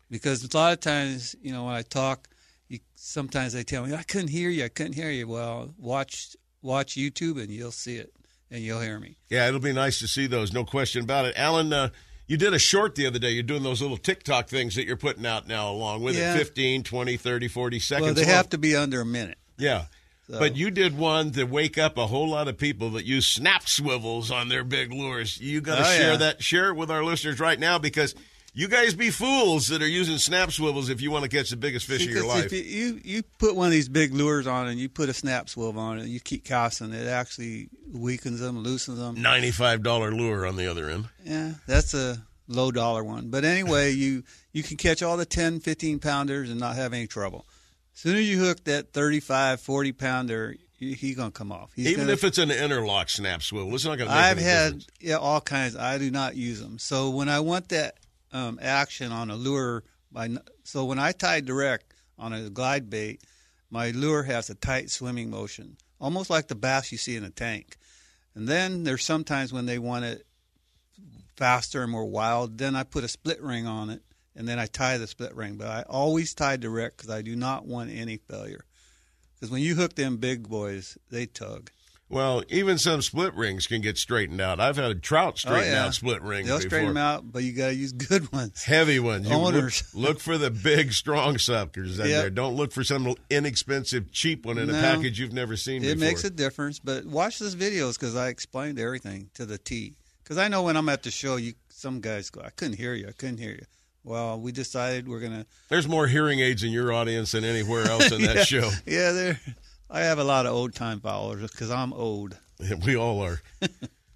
Because a lot of times, you know, when I talk, you, sometimes they tell me I couldn't hear you, I couldn't hear you. Well, watch watch YouTube and you'll see it and you'll hear me. Yeah, it'll be nice to see those. No question about it. Alan, uh, you did a short the other day. You're doing those little TikTok things that you're putting out now along with Yeah. it 15, 20, 30, 40 seconds. well, they long. have to be under a minute. Yeah. So- But you did one to wake up a whole lot of people that use snap swivels on their big lures. You got to Oh, share yeah. that, share it with our listeners right now because you guys be fools that are using snap swivels if you want to catch the biggest fish of your life. If you, you you put one of these big lures on and you put a snap swivel on it, and you keep casting, it actually weakens them, loosens them. $95 lure on the other end. Yeah, that's a low dollar one. But anyway, you you can catch all the 10, 15 pounders and not have any trouble. As soon as you hook that 35, 40 pounder, he's he going to come off. He's Even gonna, if it's an interlock snap swivel, it's not going to I've had yeah all kinds. I do not use them. So when I want that um, action on a lure, by so when I tie direct on a glide bait, my lure has a tight swimming motion, almost like the bass you see in a tank. And then there's sometimes when they want it faster and more wild, then I put a split ring on it, and then I tie the split ring. But I always tie direct because I do not want any failure. Because when you hook them big boys, they tug. Well, even some split rings can get straightened out. I've had a trout straighten Oh, yeah. out split rings They'll before. straighten them out, but you got to use good ones. Heavy ones. You look, Owners. look for the big, strong suckers in Yep. there. Don't look for some inexpensive, cheap one in a package you've never seen It before. makes a difference, but watch those videos because I explained everything to the T. Because I know when I'm at the show, you some guys go, "I couldn't hear you. I couldn't hear you." Well, we decided we're gonna. There's more hearing aids in your audience than anywhere else in that show. Yeah, there. I have a lot of old time followers because I'm old. We all are.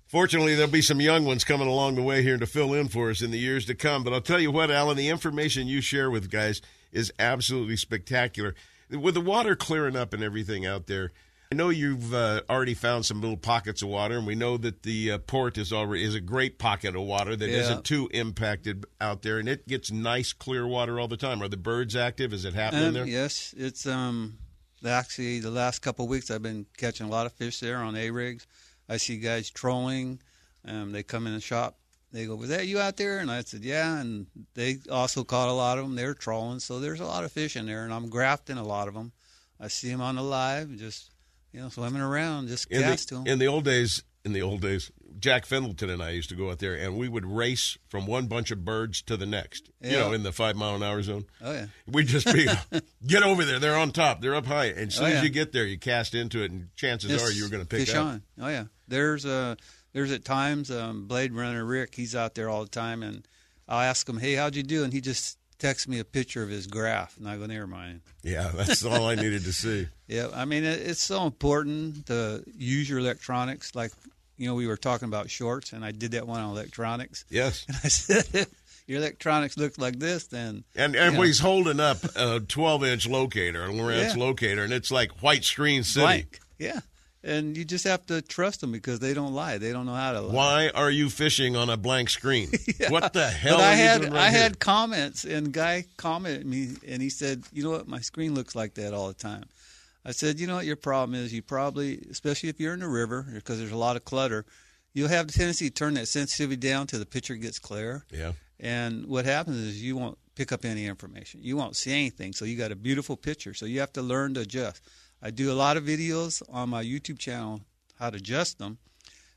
Fortunately, there'll be some young ones coming along the way here to fill in for us in the years to come. But I'll tell you what, Alan, the information you share with guys is absolutely spectacular. With the water clearing up and everything out there, I know you've uh, already found some little pockets of water, and we know that the uh, port is already is a great pocket of water that Yeah. not too impacted out there, and it gets nice clear water all the time. Are the birds active? Is it happening Um, there? Yes, it's um actually the last couple of weeks I've been catching a lot of fish there on A rigs. I see guys trolling. Um, they come in the shop. They go, "Was that you out there?" And I said, "Yeah." And they also caught a lot of them. They're trolling, so there's a lot of fish in there, and I'm graphing a lot of them. I see them on the live, just you know, swimming around, just in cast the, to them. in the old days, in the old days, Jack Fendleton and I used to go out there, and we would race from one bunch of birds to the next. You know, in the five mile an hour zone. Oh, yeah. We'd just be get over there. They're on top. They're up high. And as soon Oh, as you get there, you cast into it, and chances Just are you're going to pick fish up. on. Oh yeah, there's uh there's at times um, Blade Runner Rick. He's out there all the time, and I'll ask him, "Hey, how'd you do?" And he just texts me a picture of his graph, and I go, "Never mind." Yeah, that's all I needed to see. Yeah, I mean it, it's so important to use your electronics. Like you know, we were talking about shorts, and I did that one on electronics. Yes. And I said, your electronics look like this, then And you know, everybody's holding up a 12 inch locator, a Lowrance Yeah. locator, and it's like white screen city. blank. Yeah, and you just have to trust them because they don't lie. They don't know how to lie. Why are you fishing on a blank screen? What the hell But I had right I here? had comments, and guy commented me, and he said, "You know what? My screen looks like that all the time." I said, "You know what? Your problem is you probably, especially if you're in the river, because there's a lot of clutter, you'll have the tendency to turn that sensitivity down till the picture gets clear. Yeah. And what happens is you won't pick up any information. You won't see anything. So you got a beautiful picture. So you have to learn to adjust. I do a lot of videos on my YouTube channel how to adjust them.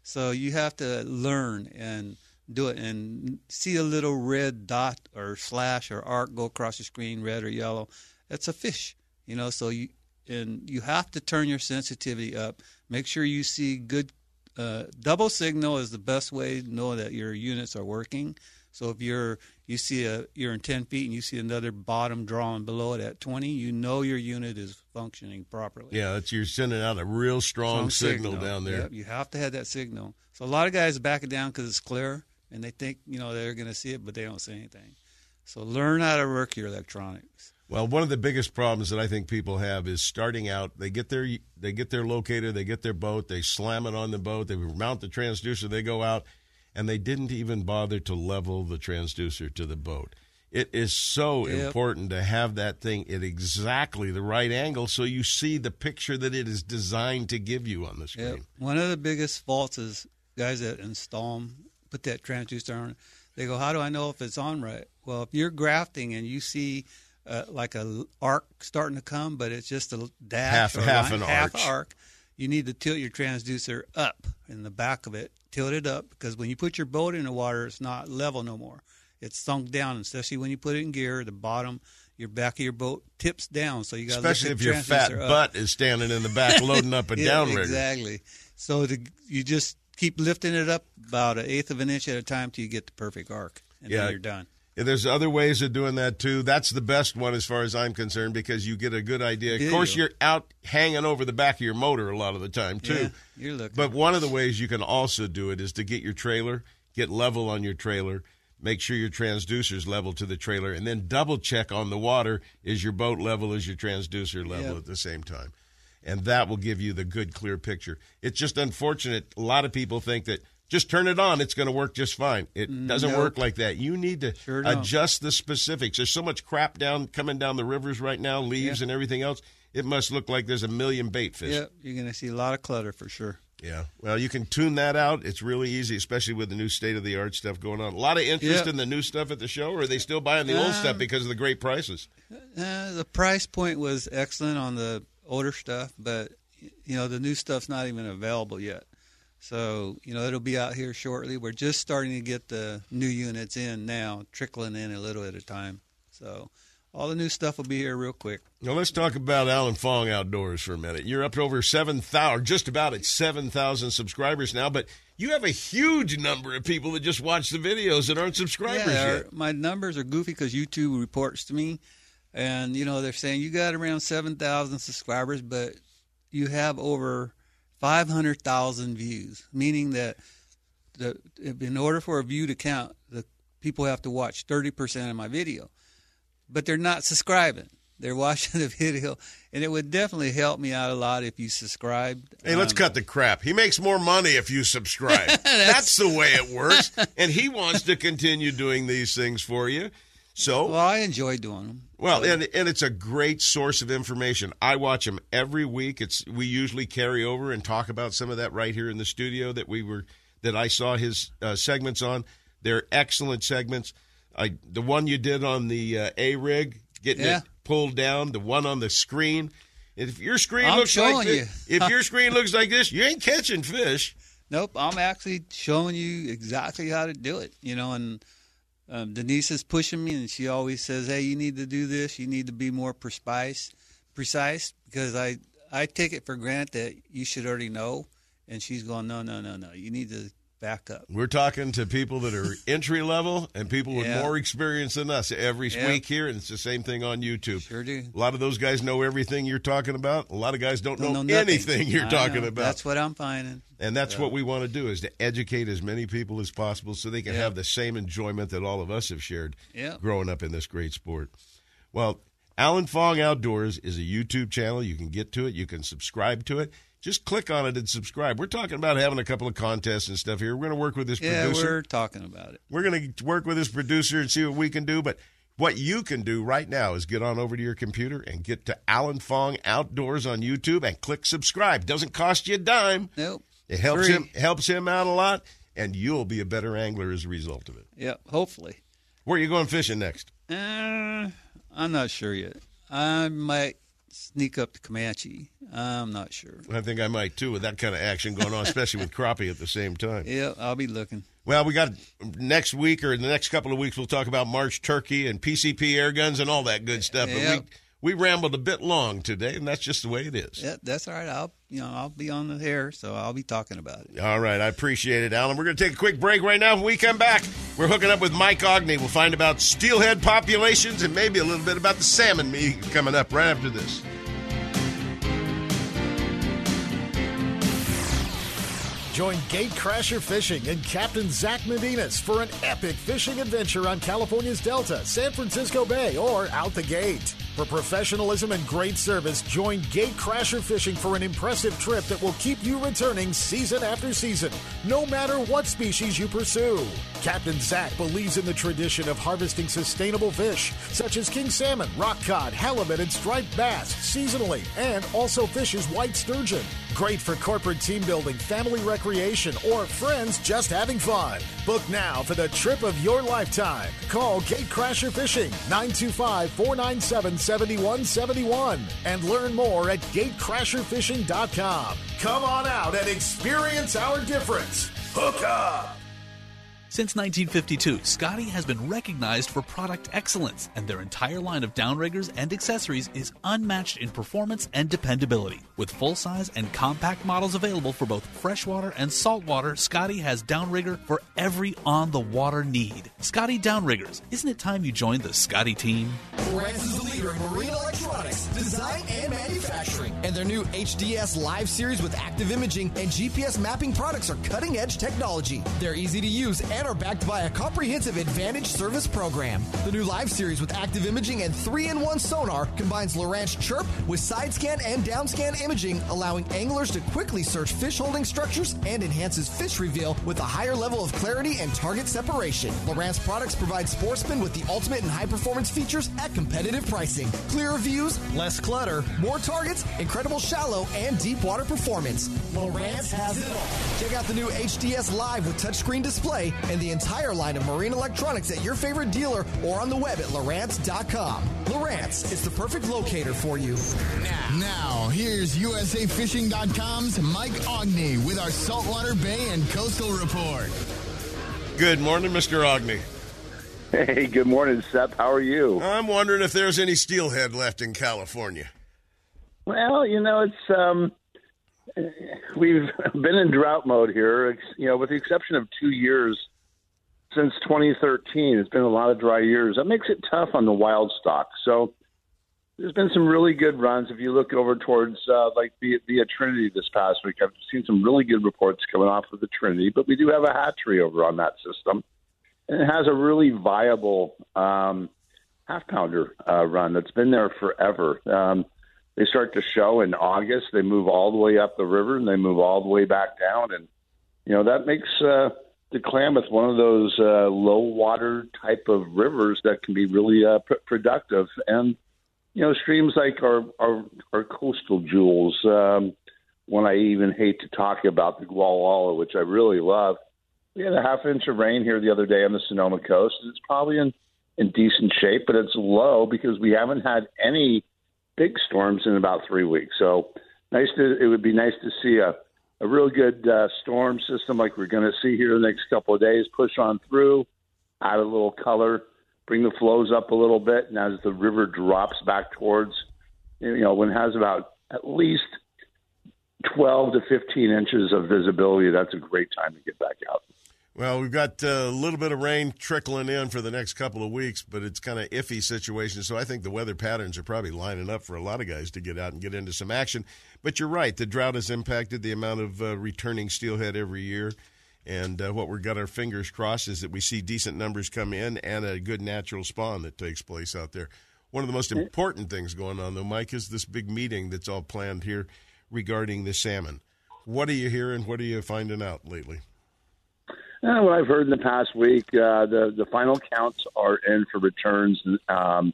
So you have to learn and do it and see a little red dot or slash or arc go across the screen, red or yellow. That's a fish, you know. So you and you have to turn your sensitivity up. Make sure you see good. Uh, double signal is the best way to know that your units are working. So if you're you see a you're in 10 feet and you see another bottom drawing below it at 20, you know your unit is functioning properly. Yeah, you're sending out a real strong, signal, down there. Yep, you have to have that signal. So a lot of guys back it down because it's clear, and they think you know they're going to see it, but they don't see anything. So learn how to work your electronics. Well, one of the biggest problems that I think people have is starting out. They get their they get their locator, they get their boat, they slam it on the boat, they mount the transducer, they go out, and they didn't even bother to level the transducer to the boat. It is so Yep. important to have that thing at exactly the right angle so you see the picture that it is designed to give you on the screen. Yep. One of the biggest faults is guys that install them, put that transducer on. They go, "How do I know if it's on right?" Well, if you're graphing and you see uh, like a arc starting to come, but it's just a dash Half- or half line, an half arc, you need to tilt your transducer up in the back of it. Tilt it up because when you put your boat in the water, it's not level no more. It's sunk down, especially when you put it in gear. The bottom, your back of your boat tips down, so you got Especially if your fat butt is standing in the back loading up and yeah, down rigger. Exactly. So the, you just keep lifting it up about an eighth of an inch at a time till you get the perfect arc, and Yeah. then you're done. There's other ways of doing that too. That's the best one as far as I'm concerned because you get a good idea. Of Yeah, course, you- you're out hanging over the back of your motor a lot of the time too. Yeah, you're looking. But one of the ways you can also do it is to get your trailer, get level on your trailer, make sure your transducer's level to the trailer, and then double check on the water is your boat level, is your transducer level Yeah. at the same time. And that will give you the good, clear picture. It's just unfortunate. A lot of people think that just turn it on, it's going to work just fine. It doesn't Nope. work like that. You need to Sure adjust the specifics. There's so much crap down coming down the rivers right now, leaves Yeah. and everything else. It must look like there's a million bait fish. Yep, you're going to see a lot of clutter for sure. Yeah. Well, you can tune that out. It's really easy, especially with the new state of the art stuff going on. A lot of interest Yeah. in the new stuff at the show, or are they still buying the old stuff Um, because of the great prices? Uh, the price point was excellent on the older stuff, but you know the new stuff's not even available yet. So you know it'll be out here shortly. We're just starting to get the new units in now, trickling in a little at a time. So all the new stuff will be here real quick. Now let's talk about Alan Fong Outdoors for a minute. You're up to over seven thousand, just about at seven thousand subscribers now, but you have a huge number of people that just watch the videos that aren't subscribers Yeah, yet. my numbers are goofy because YouTube reports to me, and you know they're saying you got around seven thousand subscribers, but you have over five hundred thousand views, meaning that the in order for a view to count, the people have to watch thirty percent of my video, but they're not subscribing. They're watching the video, and it would definitely help me out a lot if you subscribed. Hey, let's Um, cut the crap. He makes more money if you subscribe. That's the way it works. And he wants to continue doing these things for you. So, Well, I enjoy doing them. well, and and it's a great source of information. I watch him every week. It's we usually carry over and talk about some of that right here in the studio that we were that I saw his uh, segments on. They're excellent segments. I the one you did on the uh, A rig, getting Yeah. it pulled down, the one on the screen. If your screen I'm looks like this, you. if your screen looks like this, you ain't catching fish. Nope, I'm actually showing you exactly how to do it. You know, and um, Denise is pushing me, and she always says, "Hey, you need to do this. You need to be more precise, precise." Because I I take it for granted that you should already know, and she's going, "No, no, no, no. You need to back up." We're talking to people that are entry level and people with more experience than us every Yeah. week here, and it's the same thing on YouTube. Sure do. A lot of those guys know everything you're talking about. A lot of guys don't, Don't know, know anything you're I talking know. about. That's what I'm finding. and that's So- what we want to do is to educate as many people as possible so they can Yeah. have the same enjoyment that all of us have shared Yeah. growing up in this great sport. Well, Alan Fong Outdoors is a YouTube channel. You can get to it. You can subscribe to it. Just click on it and subscribe. We're talking about having a couple of contests and stuff here. We're going to work with this Yeah, producer. we're talking about it. We're going to work with this producer and see what we can do. But what you can do right now is get on over to your computer and get to Alan Fong Outdoors on YouTube and click subscribe. Doesn't cost you a dime. Nope. It helps Free. him helps him out a lot, and you'll be a better angler as a result of it. Yep, hopefully. Where are you going fishing next? Uh, I'm not sure yet. I might sneak up to Comanche. I'm not sure. I think I might too with that kind of action going on, especially with crappie at the same time. Yeah, I'll be looking. Well, we got next week or the next couple of weeks. We'll talk about March turkey and PCP air guns and all that good stuff. But we we rambled a bit long today, and that's just the way it is. Yeah, that's all right. I'll you know I'll be on the air, so I'll be talking about it. All right, I appreciate it, Alan. We're going to take a quick break right now. When we come back, we're hooking up with Mike Ogney. We'll find about steelhead populations and maybe a little bit about the salmon meat coming up right after this. Join Gatecrasher Fishing and Captain Zach Medinas for an epic fishing adventure on California's Delta, San Francisco Bay, or out the gate. For professionalism and great service, join Gatecrasher Fishing for an impressive trip that will keep you returning season after season, no matter what species you pursue. Captain Zach believes in the tradition of harvesting sustainable fish, such as king salmon, rock cod, halibut, and striped bass, seasonally, and also fishes white sturgeon. Great for corporate team building, family recreation, or friends just having fun. Book now for the trip of your lifetime. Call Gatecrasher Fishing 925 497 7171 and learn more at gatecrasherfishing.com. Come on out and experience our difference. Hook up! Since 1952, Scotty has been recognized for product excellence, and their entire line of downriggers and accessories is unmatched in performance and dependability. With full size and compact models available for both freshwater and saltwater, Scotty has downrigger for every on the water need. Scotty Downriggers, isn't it time you joined the Scotty team? Lowrance is the leader in marine electronics, design, and manufacturing. And their new HDS Live series with active imaging and GPS mapping products are cutting edge technology. They're easy to use and are backed by a comprehensive Advantage service program. The new Live series with active imaging and 3 in 1 sonar combines Lowrance Chirp with side scan and down scan imaging, allowing anglers to quickly search fish holding structures and enhances fish reveal with a higher level of clarity and target separation. Lowrance products provide sportsmen with the ultimate and high performance features at competitive pricing. Clearer views, less clutter, more targets, incredible shallow and deep water performance. Lowrance has it all. Check out the new HDS Live with touchscreen display and the entire line of marine electronics at your favorite dealer or on the web at Lowrance.com. Lowrance is the perfect locator for you. Now, now here's USAFishing.com's Mike Ogney with our Saltwater Bay and Coastal Report. Good morning, Mr. Ogney. Hey, good morning, Sep. How are you? I'm wondering if there's any steelhead left in California. Well, you know, it's um, we've been in drought mode here. You know, with the exception of two years since 2013, it's been a lot of dry years. That makes it tough on the wild stock. So there's been some really good runs. If you look over towards uh, like the the Trinity this past week, I've seen some really good reports coming off of the Trinity. But we do have a hatchery over on that system, and it has a really viable um, half pounder uh, run that's been there forever. Um, they start to show in August. They move all the way up the river and they move all the way back down, and you know that makes uh, the Klamath one of those uh, low water type of rivers that can be really uh, pr- productive. And you know, streams like our our, our coastal jewels. Um, one I even hate to talk about the Gualala, which I really love. We had a half inch of rain here the other day on the Sonoma coast. It's probably in in decent shape, but it's low because we haven't had any big storms in about three weeks. So nice to it would be nice to see a a real good uh, storm system like we're going to see here in the next couple of days push on through, add a little color, bring the flows up a little bit, and as the river drops back towards, you know, when it has about at least 12 to 15 inches of visibility, that's a great time to get back out. Well, we've got uh, a little bit of rain trickling in for the next couple of weeks, but it's kind of iffy situation. So I think the weather patterns are probably lining up for a lot of guys to get out and get into some action. But you're right, the drought has impacted the amount of uh, returning steelhead every year. And uh, what we've got our fingers crossed is that we see decent numbers come in and a good natural spawn that takes place out there. One of the most important things going on, though, Mike, is this big meeting that's all planned here regarding the salmon. What are you hearing? What are you finding out lately? Uh, what I've heard in the past week, uh, the the final counts are in for returns um,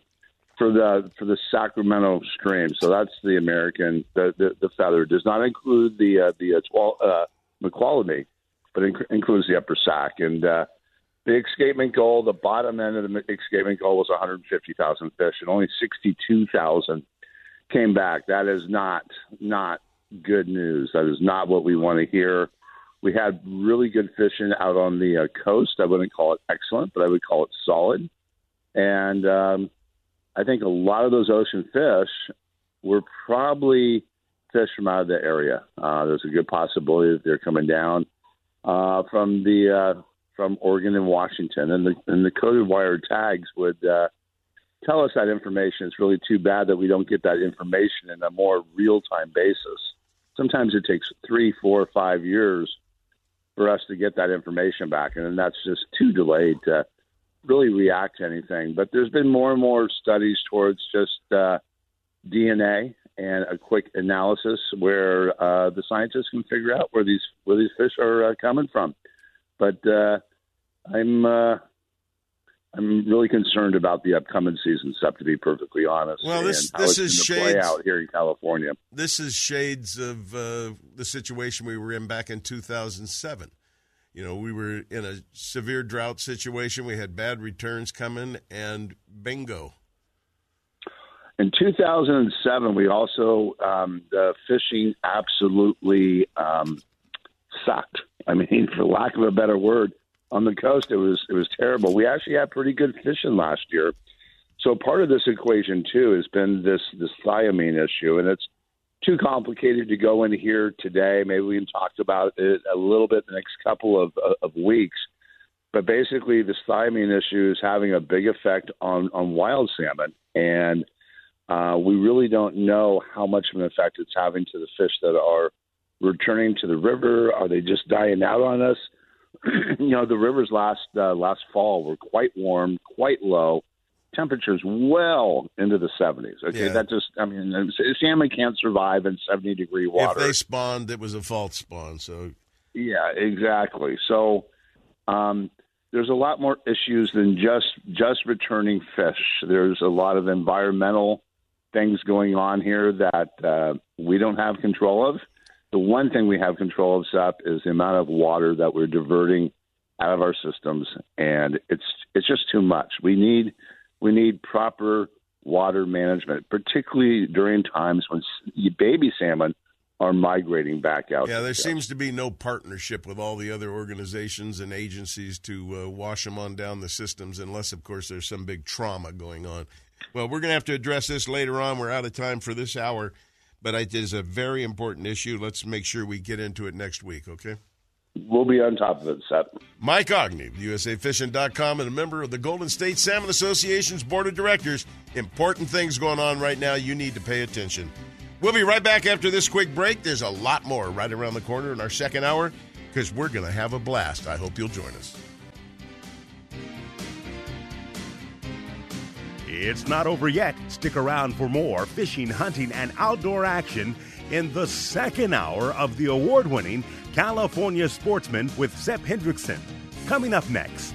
for the for the Sacramento stream. So that's the American. The the, the feather does not include the uh, the uh, uh, Mokelumne, but inc- includes the upper sac and. Uh, the escapement goal, the bottom end of the escapement goal was 150,000 fish, and only 62,000 came back. That is not not good news. That is not what we want to hear. We had really good fishing out on the uh, coast. I wouldn't call it excellent, but I would call it solid. And um, I think a lot of those ocean fish were probably fish from out of the area. Uh, there's a good possibility that they're coming down uh, from the uh, from Oregon and Washington, and the and the coded wire tags would uh, tell us that information. It's really too bad that we don't get that information in a more real time basis. Sometimes it takes three, four, five years for us to get that information back, and that's just too delayed to really react to anything. But there's been more and more studies towards just uh, DNA and a quick analysis where uh, the scientists can figure out where these where these fish are uh, coming from. But uh, I'm uh, I'm really concerned about the upcoming season, Sep, to be perfectly honest. Well, this this is shades out here in California. This is shades of uh, the situation we were in back in 2007. You know, we were in a severe drought situation. We had bad returns coming, and bingo. In 2007, we also um, the fishing absolutely um, sucked. I mean, for lack of a better word, on the coast it was it was terrible. We actually had pretty good fishing last year. So part of this equation too has been this this thiamine issue, and it's too complicated to go in here today. Maybe we can talk about it a little bit the next couple of of weeks. But basically, this thiamine issue is having a big effect on on wild salmon, and uh, we really don't know how much of an effect it's having to the fish that are returning to the river. Are they just dying out on us? you know, the rivers last uh, last fall were quite warm, quite low. Temperatures well into the 70s. Okay, Yeah. that just I mean, salmon can't survive in 70 degree water. If they spawned, it was a false spawn. So Yeah, exactly. So um, there's a lot more issues than just just returning fish. There's a lot of environmental things going on here that uh, we don't have control of. The one thing we have control of, Sep, is the amount of water that we're diverting out of our systems, and it's it's just too much. We need we need proper water management, particularly during times when baby salmon are migrating back out. Yeah, there seems to be no partnership with all the other organizations and agencies to uh, wash them on down the systems, unless, of course, there's some big trauma going on. Well, we're going to have to address this later on. We're out of time for this hour, but it is a very important issue. Let's make sure we get into it next week, okay? We'll be on top of it, Sep. Mike Ogney, USAFishing.com, and a member of the Golden State Salmon Association's Board of Directors. Important things going on right now. You need to pay attention. We'll be right back after this quick break. There's a lot more right around the corner in our second hour because we're going to have a blast. I hope you'll join us. It's not over yet. Stick around for more fishing, hunting, and outdoor action in the second hour of the award winning California Sportsman with Sep Hendrickson. Coming up next.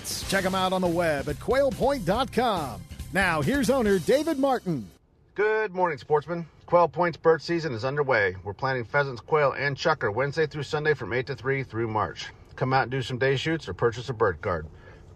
Check them out on the web at quailpoint.com. Now, here's owner David Martin. Good morning, sportsmen. Quail Point's bird season is underway. We're planting pheasants, quail, and chukar Wednesday through Sunday from 8 to 3 through March. Come out and do some day shoots or purchase a bird card.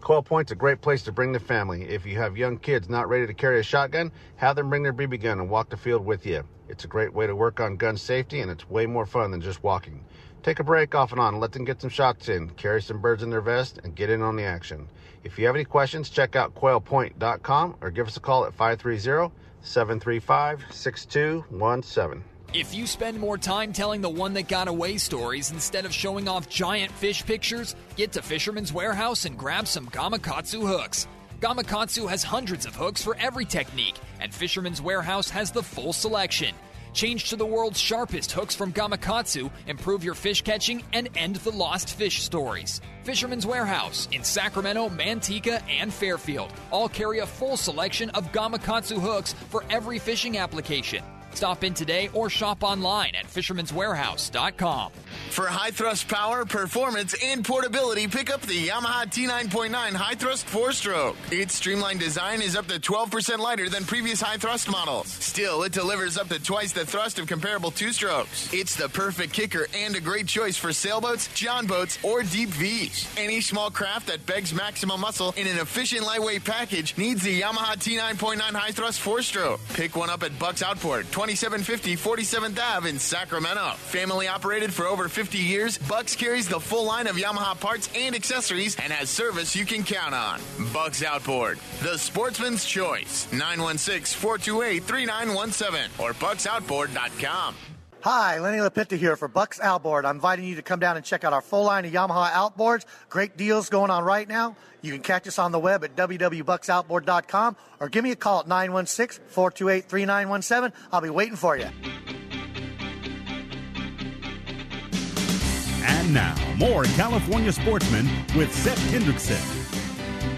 Quail Point's a great place to bring the family. If you have young kids not ready to carry a shotgun, have them bring their BB gun and walk the field with you. It's a great way to work on gun safety, and it's way more fun than just walking. Take a break off and on let them get some shots in, carry some birds in their vest, and get in on the action. If you have any questions, check out quailpoint.com or give us a call at 530 735 6217. If you spend more time telling the one that got away stories instead of showing off giant fish pictures, get to Fisherman's Warehouse and grab some Gamakatsu hooks. Gamakatsu has hundreds of hooks for every technique, and Fisherman's Warehouse has the full selection. Change to the world's sharpest hooks from Gamakatsu, improve your fish catching, and end the lost fish stories. Fisherman's Warehouse in Sacramento, Manteca, and Fairfield all carry a full selection of Gamakatsu hooks for every fishing application. Stop in today or shop online at fishermanswarehouse.com. For high thrust power, performance, and portability, pick up the Yamaha T9.9 High Thrust 4 Stroke. Its streamlined design is up to 12% lighter than previous high thrust models. Still, it delivers up to twice the thrust of comparable two strokes. It's the perfect kicker and a great choice for sailboats, john boats, or deep V's. Any small craft that begs maximum muscle in an efficient lightweight package needs the Yamaha T9.9 High Thrust 4 Stroke. Pick one up at Bucks Outboard, 2750 47th Ave in Sacramento. Family operated for over 50 years, Bucks carries the full line of Yamaha parts and accessories and has service you can count on. Bucks Outboard, the sportsman's choice. 916 428 3917 or bucksoutboard.com. Hi, Lenny LaPinta here for Bucks Outboard. I'm inviting you to come down and check out our full line of Yamaha outboards. Great deals going on right now. You can catch us on the web at www.bucksoutboard.com or give me a call at 916 428 3917. I'll be waiting for you. And now, more California sportsmen with Sep Hendrickson.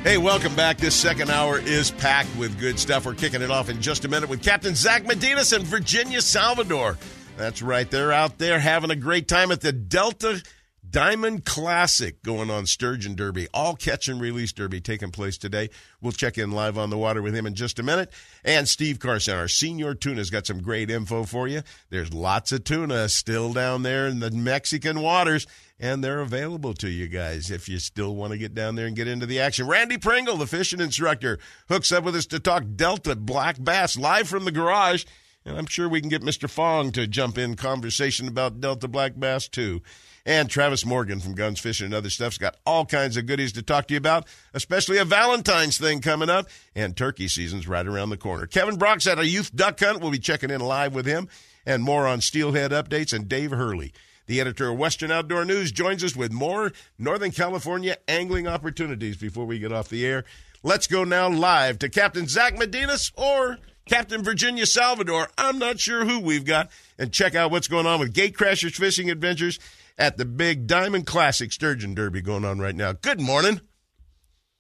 Hey, welcome back. This second hour is packed with good stuff. We're kicking it off in just a minute with Captain Zach Medinas and Virginia Salvador. That's right. They're out there having a great time at the Delta Diamond Classic going on Sturgeon Derby. All catch and release derby taking place today. We'll check in live on the water with him in just a minute. And Steve Carson, our senior tuna's got some great info for you. There's lots of tuna still down there in the Mexican waters, and they're available to you guys if you still want to get down there and get into the action. Randy Pringle, the fishing instructor, hooks up with us to talk Delta Black Bass live from the garage. And I'm sure we can get Mr. Fong to jump in conversation about Delta Black Bass too. And Travis Morgan from Guns Fishing and Other Stuff's got all kinds of goodies to talk to you about, especially a Valentine's thing coming up. And turkey season's right around the corner. Kevin Brock's at a youth duck hunt. We'll be checking in live with him and more on steelhead updates. And Dave Hurley, the editor of Western Outdoor News, joins us with more Northern California angling opportunities before we get off the air. Let's go now live to Captain Zach Medinas or Captain Virginia Salvador. I'm not sure who we've got. And check out what's going on with Gate Crashers Fishing Adventures at the big Diamond Classic Sturgeon Derby going on right now. Good morning.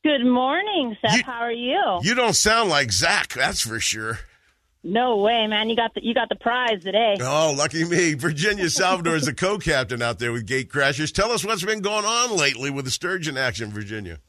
Good morning, Sep. How are you? You don't sound like Zach, that's for sure. No way, man. You got the you got the prize today. Oh, lucky me. Virginia Salvador is the co captain out there with Gate Crashers. Tell us what's been going on lately with the sturgeon action, Virginia.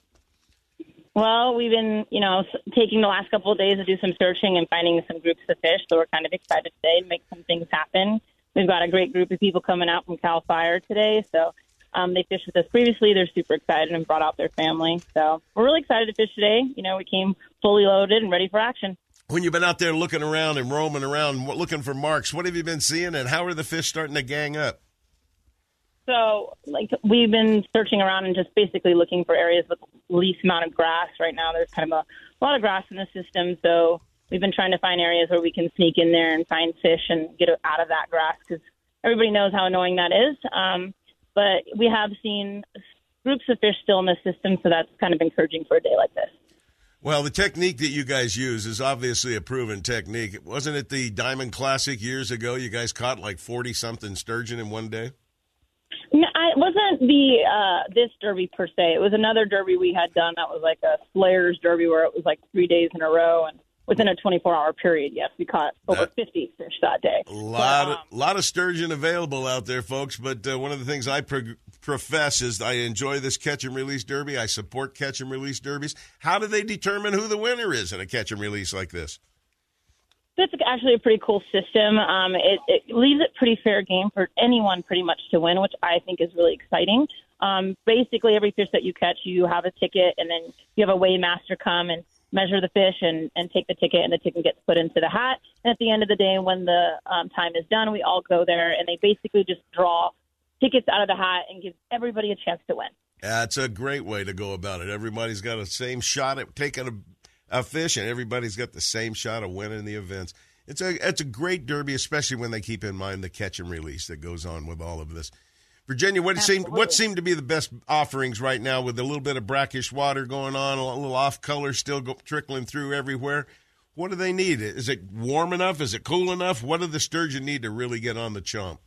Well, we've been, you know, taking the last couple of days to do some searching and finding some groups of fish. So we're kind of excited today to make some things happen. We've got a great group of people coming out from Cal Fire today. So um, they fished with us previously. They're super excited and brought out their family. So we're really excited to fish today. You know, we came fully loaded and ready for action. When you've been out there looking around and roaming around, looking for marks, what have you been seeing, and how are the fish starting to gang up? So, like, we've been searching around and just basically looking for areas with least amount of grass. Right now, there's kind of a, lot of grass in the system, so we've been trying to find areas where we can sneak in there and find fish and get out of that grass because everybody knows how annoying that is. Um, but we have seen groups of fish still in the system, so that's kind of encouraging for a day like this. Well, the technique that you guys use is obviously a proven technique. Wasn't it the Diamond Classic years ago? You guys caught like 40 something sturgeon in one day? No, it wasn't the uh, this derby per se. It was another derby we had done that was like a Slayers derby where it was like three days in a row and within a 24 hour period. Yes, we caught over 50 fish that day. A lot, of, lot of sturgeon available out there, folks. But uh, one of the things I pro- profess is I enjoy this catch and release derby. I support catch and release derbies. How do they determine who the winner is in a catch and release like this? It's actually a pretty cool system. Um, it, it leaves it pretty fair game for anyone pretty much to win, which I think is really exciting. Um, basically, every fish that you catch, you have a ticket, and then you have a weighmaster come and measure the fish and, and take the ticket, and the ticket gets put into the hat. And at the end of the day, when the um, time is done, we all go there, and they basically just draw tickets out of the hat and give everybody a chance to win. That's a great way to go about it. Everybody's got a same shot at taking a, a fish, and everybody's got the same shot of winning the events. It's a it's a great derby, especially when they keep in mind the catch and release that goes on with all of this. Virginia, what seemed what seemed to be the best offerings right now, with a little bit of brackish water going on, a little off color still go, trickling through everywhere. What do they need? Is it warm enough? Is it cool enough? What do the sturgeon need to really get on the chomp?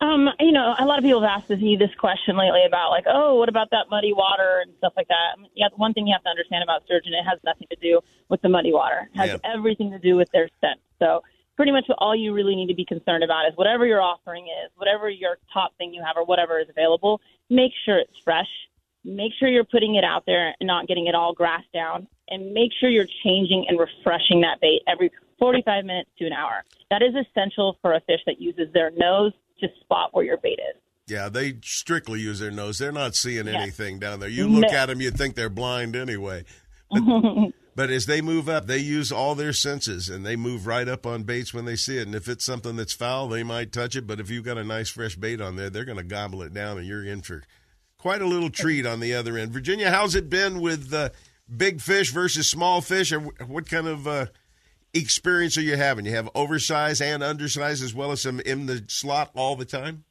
Um, you know, a lot of people have asked me this question lately about like, oh, what about that muddy water and stuff like that. I mean, yeah, one thing you have to understand about sturgeon, it has nothing to do with the muddy water. It has Yeah. everything to do with their scent. So pretty much all you really need to be concerned about is whatever your offering is, whatever your top thing you have or whatever is available, make sure it's fresh. Make sure you're putting it out there and not getting it all grassed down. And make sure you're changing and refreshing that bait every 45 minutes to an hour. That is essential for a fish that uses their nose to spot where your bait is. Yeah, they strictly use their nose. They're not seeing Yes. anything down there. You look No. at them, you think they're blind anyway. But, but as they move up, they use all their senses and they move right up on baits when they see it. And if it's something that's foul, they might touch it. But if you've got a nice fresh bait on there, they're going to gobble it down and you're in for quite a little treat on the other end. Virginia, how's it been with uh, big fish versus small fish? Or what kind of uh, experience are you having? You have oversized and undersized as well as some in the slot all the time?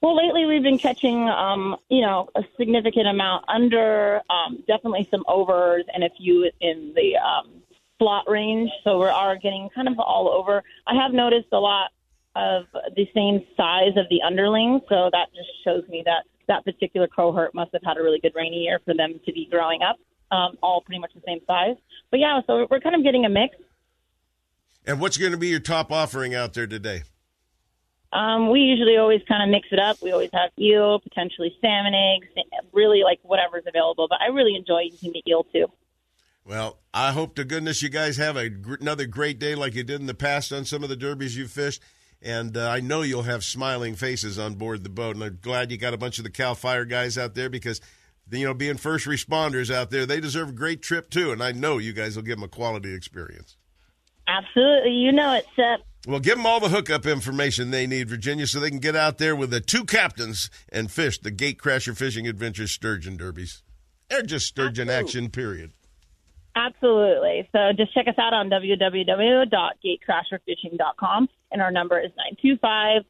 Well, lately we've been catching, um, you know, a significant amount under, um, definitely some overs and a few in the um, slot range. So we are getting kind of all over. I have noticed a lot of the same size of the underlings, so that just shows me that that particular cohort must have had a really good rainy year for them to be growing up, um, all pretty much the same size. But yeah, so we're kind of getting a mix. And what's going to be your top offering out there today? Um, we usually always kind of mix it up. We always have eel, potentially salmon eggs, really like whatever's available. But I really enjoy using the eel too. Well, I hope to goodness you guys have a, gr- another great day like you did in the past on some of the derbies you fished. And uh, I know you'll have smiling faces on board the boat. And I'm glad you got a bunch of the Cal Fire guys out there because, you know, being first responders out there, they deserve a great trip too. And I know you guys will give them a quality experience. Absolutely, you know it, Sep. Well, give them all the hookup information they need, Virginia, so they can get out there with the two captains and fish the Gatecrasher Fishing Adventures Sturgeon Derbies. They're just sturgeon action, period. Absolutely. So just check us out on www.gatecrasherfishing.com, and our number is nine two five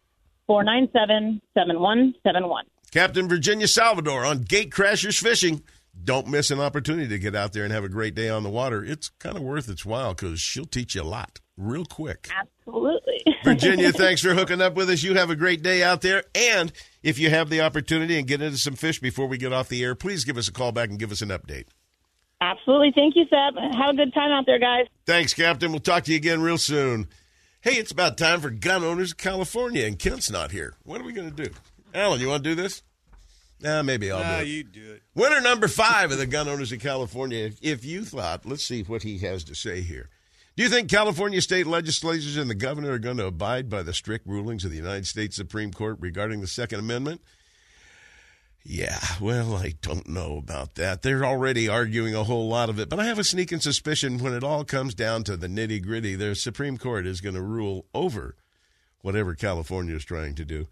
four nine seven seven one seven one. Captain Virginia Salvador on Gatecrashers Fishing. Don't miss an opportunity to get out there and have a great day on the water. It's kind of worth its while because she'll teach you a lot real quick. Absolutely. Virginia, thanks for hooking up with us. You have a great day out there. And if you have the opportunity and get into some fish before we get off the air, please give us a call back and give us an update. Absolutely. Thank you, Sep. Have a good time out there, guys. Thanks, Captain. We'll talk to you again real soon. Hey, it's about time for gun owners of California, and Kent's not here. What are we going to do? Alan, you want to do this? Nah, maybe I'll Nah, do it. you do it. Winner number five of the gun owners of California. If, if you thought, let's see what he has to say here. Do you think California state legislatures and the governor are going to abide by the strict rulings of the United States Supreme Court regarding the Second Amendment? Yeah, well, I don't know about that. They're already arguing a whole lot of it, but I have a sneaking suspicion when it all comes down to the nitty gritty, the Supreme Court is going to rule over whatever California is trying to do.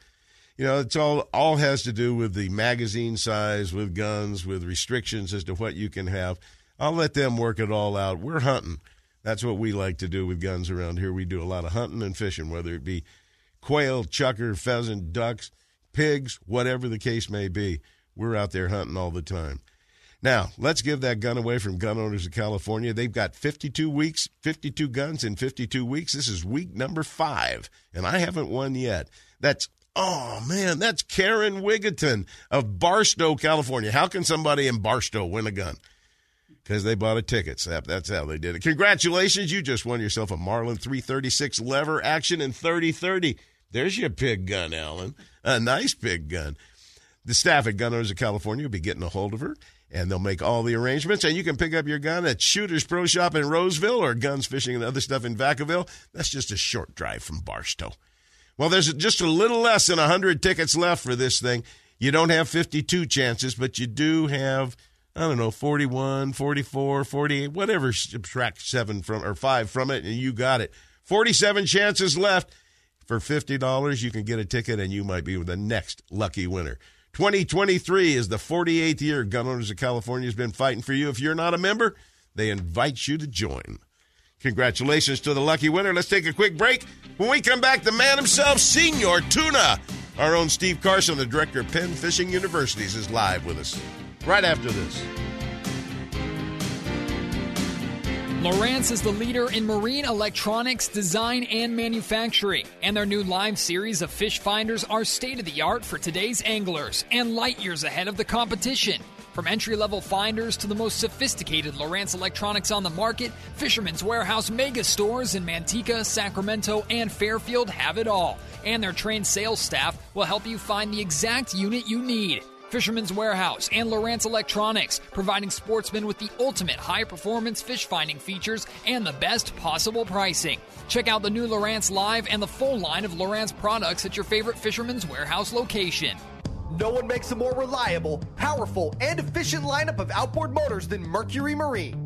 You know, it's all all has to do with the magazine size, with guns, with restrictions as to what you can have. I'll let them work it all out. We're hunting. That's what we like to do with guns around here. We do a lot of hunting and fishing, whether it be quail, chukar, pheasant, ducks, pigs, whatever the case may be. We're out there hunting all the time. Now, let's give that gun away from gun owners of California. They've got 52 weeks, 52 guns in 52 weeks. This is week number five, and I haven't won yet. That's, oh man, that's Karen Wigginton of Barstow, California. How can somebody in Barstow win a gun? Because they bought a ticket. Sep. That's how they did it. Congratulations. You just won yourself a Marlin 336 lever action in 3030. There's your pig gun, Alan. A nice pig gun. The staff at Gun Owners of California will be getting a hold of her, and they'll make all the arrangements. And you can pick up your gun at Shooters Pro Shop in Roseville or Guns Fishing and other stuff in Vacaville. That's just a short drive from Barstow. Well, there's just a little less than 100 tickets left for this thing. You don't have 52 chances, but you do have, I don't know, 41, 44, 48, whatever, subtract seven from or five from it, and you got it. 47 chances left. For $50, you can get a ticket, and you might be the next lucky winner. 2023 is the 48th year Gun Owners of California has been fighting for you. If you're not a member, they invite you to join. Congratulations to the lucky winner. Let's take a quick break. When we come back, the man himself, Senior Tuna, our own Steve Carson, the director of Penn Fishing Universities, is live with us right after this. Lowrance is the leader in marine electronics design and manufacturing, and their new live series of fish finders are state of the art for today's anglers and light years ahead of the competition. From entry level finders to the most sophisticated Lowrance electronics on the market, Fisherman's Warehouse mega stores in Manteca, Sacramento, and Fairfield have it all. And their trained sales staff will help you find the exact unit you need. Fisherman's Warehouse and Lowrance Electronics, providing sportsmen with the ultimate high performance fish finding features and the best possible pricing. Check out the new Lowrance Live and the full line of Lowrance products at your favorite Fisherman's Warehouse location. No one makes a more reliable, powerful, and efficient lineup of outboard motors than Mercury Marine.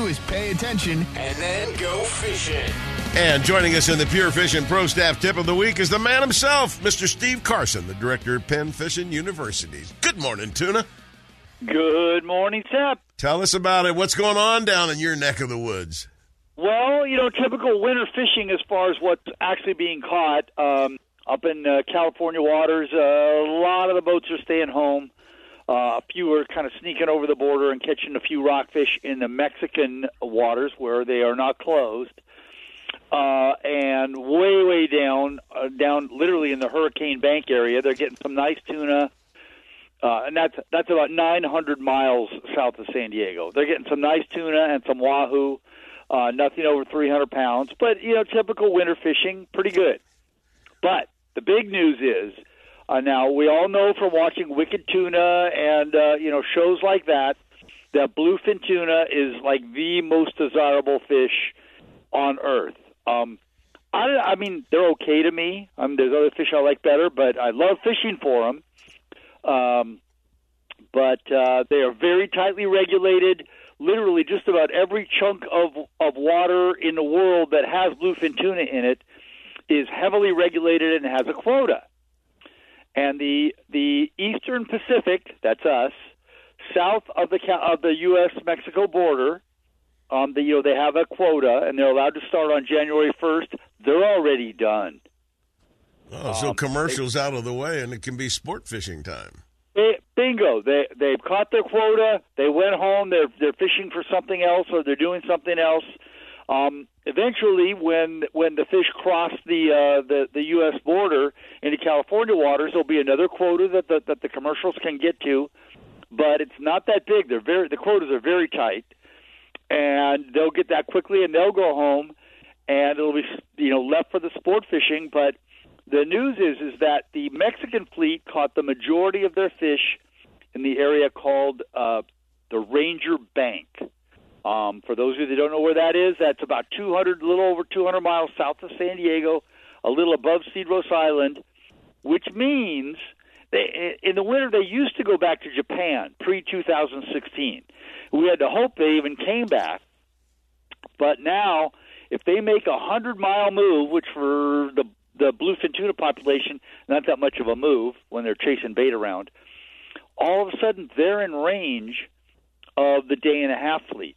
is pay attention and then go fishing. And joining us in the Pure Fishing Pro Staff Tip of the Week is the man himself, Mr. Steve Carson, the director of Penn Fishing Universities. Good morning, Tuna. Good morning, Sep. Tell us about it. What's going on down in your neck of the woods? Well, you know, typical winter fishing as far as what's actually being caught. Um, up in uh, California waters, uh, a lot of the boats are staying home. Uh, a few are kind of sneaking over the border and catching a few rockfish in the Mexican waters where they are not closed. Uh, and way, way down, uh, down literally in the Hurricane Bank area, they're getting some nice tuna. uh, and that's that's about 900 miles south of San Diego. They're getting some nice tuna and some wahoo. Uh, nothing over 300 pounds, but you know, typical winter fishing, pretty good. But the big news is uh, now we all know from watching Wicked Tuna and uh, you know shows like that that bluefin tuna is like the most desirable fish on earth. Um, I, I mean, they're okay to me. Um, there's other fish I like better, but I love fishing for them. Um, but uh, they are very tightly regulated. Literally, just about every chunk of of water in the world that has bluefin tuna in it is heavily regulated and has a quota. And the the Eastern Pacific, that's us, south of the of the U.S. Mexico border, um, the, you know they have a quota and they're allowed to start on January 1st. They're already done. Oh, so Um, commercials out of the way, and it can be sport fishing time. They, bingo! They they've caught their quota. They went home. They're they're fishing for something else, or they're doing something else. Um, eventually, when when the fish cross the uh, the the U.S. border into California waters, there'll be another quota that the, that the commercials can get to, but it's not that big. They're very the quotas are very tight, and they'll get that quickly, and they'll go home, and it'll be you know left for the sport fishing. But the news is is that the Mexican fleet caught the majority of their fish in the area called uh, the Ranger Bank. Um, for those of you that don't know where that is, that's about 200, a little over 200 miles south of San Diego, a little above Cedros Island, which means they, in the winter they used to go back to Japan pre 2016. We had to hope they even came back, but now if they make a hundred mile move, which for the the bluefin tuna population not that much of a move when they're chasing bait around, all of a sudden they're in range of the day and a half fleet.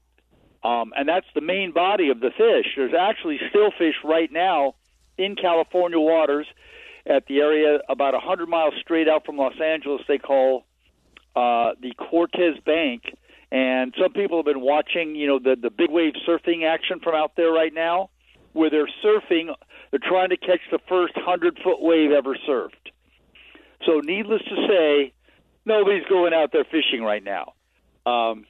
Um, and that's the main body of the fish. There's actually still fish right now in California waters at the area about 100 miles straight out from Los Angeles. They call uh, the Cortez Bank, and some people have been watching, you know, the the big wave surfing action from out there right now, where they're surfing. They're trying to catch the first hundred foot wave ever surfed. So, needless to say, nobody's going out there fishing right now. Um,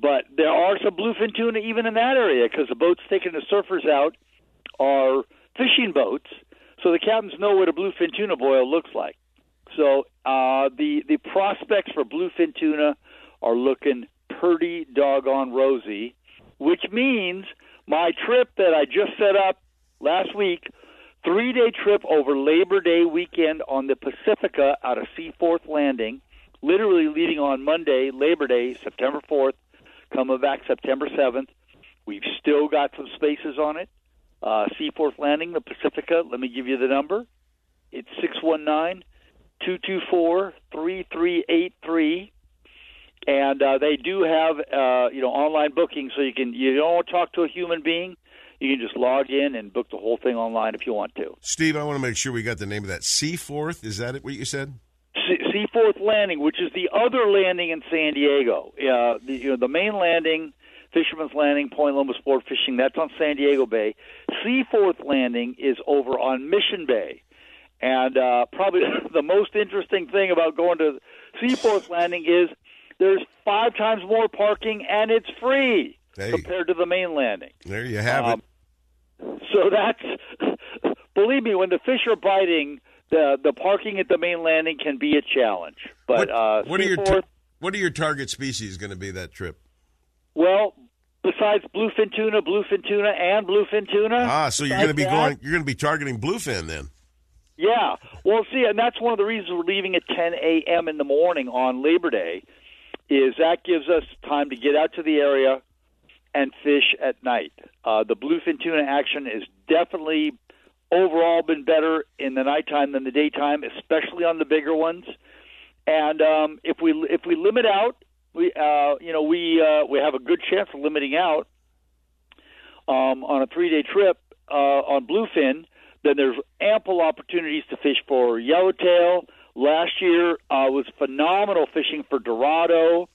but there are some bluefin tuna even in that area because the boats taking the surfers out are fishing boats, so the captains know what a bluefin tuna boil looks like. So uh, the the prospects for bluefin tuna are looking pretty doggone rosy, which means my trip that I just set up last week, three day trip over Labor Day weekend on the Pacifica out of Seaforth Landing, literally leaving on Monday, Labor Day, September 4th, coming back September 7th. We've still got some spaces on it. Uh, Seaforth Landing, the Pacifica, let me give you the number. It's 619 224 3383 and uh, they do have uh, you know online booking, so you can you don't talk to a human being. You can just log in and book the whole thing online if you want to. Steve, I want to make sure we got the name of that. Seaforth, is that it, what you said? Se- Seaforth Landing, which is the other landing in San Diego. Uh, the, you know, the main landing, Fisherman's Landing, Point Loma Sport Fishing, that's on San Diego Bay. Seaforth Landing is over on Mission Bay. And uh, probably the most interesting thing about going to Seaforth Landing is there's five times more parking and it's free Hey. compared to the main landing. There you have Um, So that's believe me, when the fish are biting, the the parking at the main landing can be a challenge. But what, uh, what are your what are your target species going to be that trip? well, besides bluefin tuna, bluefin tuna, and bluefin tuna. Ah, so you're going to be that- going. You're going to be targeting bluefin then. Yeah. Well, see, and that's one of the reasons we're leaving at 10 a.m. in the morning on Labor Day, is that gives us time to get out to the area and fish at night. Uh, the bluefin tuna action is definitely overall been better in the nighttime than the daytime, especially on the bigger ones. And um, if we if we limit out, we uh, you know we uh, we have a good chance of limiting out um, on a three day trip uh, on bluefin. Then there's ample opportunities to fish for yellowtail. Last year uh, was phenomenal fishing for dorado.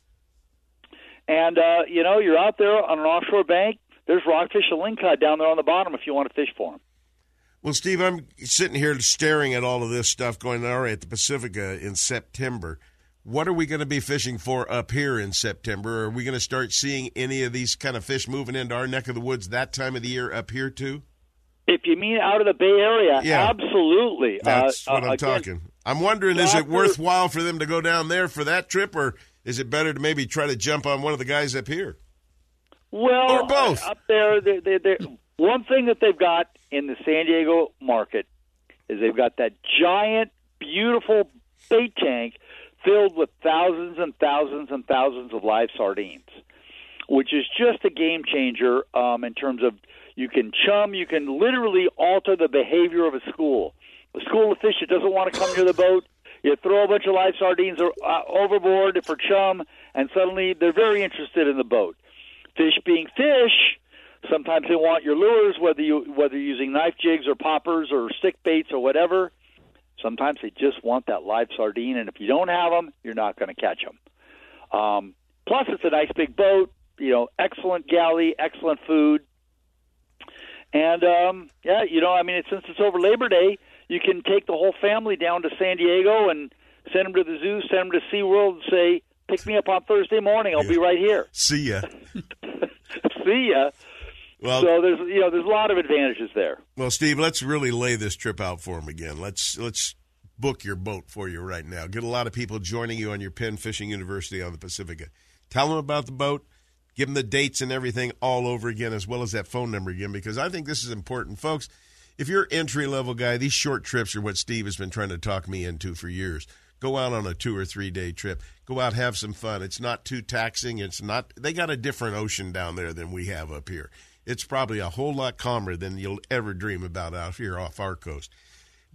And uh, you know, you're out there on an offshore bank. There's rockfish and lingcod down there on the bottom if you want to fish for them. Well, Steve, I'm sitting here staring at all of this stuff going on at the Pacifica in September. What are we going to be fishing for up here in September? Are we going to start seeing any of these kind of fish moving into our neck of the woods that time of the year up here too? If you mean out of the Bay Area, Yeah. absolutely. That's Uh, what uh, I'm again, talking. I'm wondering, is it worthwhile for them to go down there for that trip, or is it better to maybe try to jump on one of the guys up here? Well, Or both. up there, they, they, they, one thing that they've got in the San Diego market is they've got that giant, beautiful bait tank filled with thousands and thousands and thousands of live sardines, which is just a game changer um, in terms of you can chum, you can literally alter the behavior of a school. A school of fish that doesn't want to come near the boat, you throw a bunch of live sardines uh, overboard for chum, and suddenly they're very interested in the boat fish being fish, sometimes they want your lures, whether you whether you're using knife jigs or poppers or stick baits or whatever. Sometimes they just want that live sardine, and if you don't have them, you're not going to catch them. Um, plus, it's a nice big boat. You know, excellent galley, excellent food, and um, yeah, you know, I mean, since it's over Labor Day, you can take the whole family down to San Diego and send them to the zoo, send them to SeaWorld, and say, "Pick me up on Thursday morning. I'll be right here." See ya. see ya. Well- so there's you know there's a lot of advantages there. Well, Steve, let's really lay this trip out for him again. Let's let's book your boat for you right now. Get a lot of people joining you on your Penn Fishing University on the Pacifica. Tell them about the boat. Give them the dates and everything all over again, as well as that phone number again, because I think this is important, folks. If you're entry level guy, these short trips are what Steve has been trying to talk me into for years. Go out on a two or three day trip. Go out, have some fun. It's not too taxing. It's not. They got a different ocean down there than we have up here. It's probably a whole lot calmer than you'll ever dream about out here off our coast.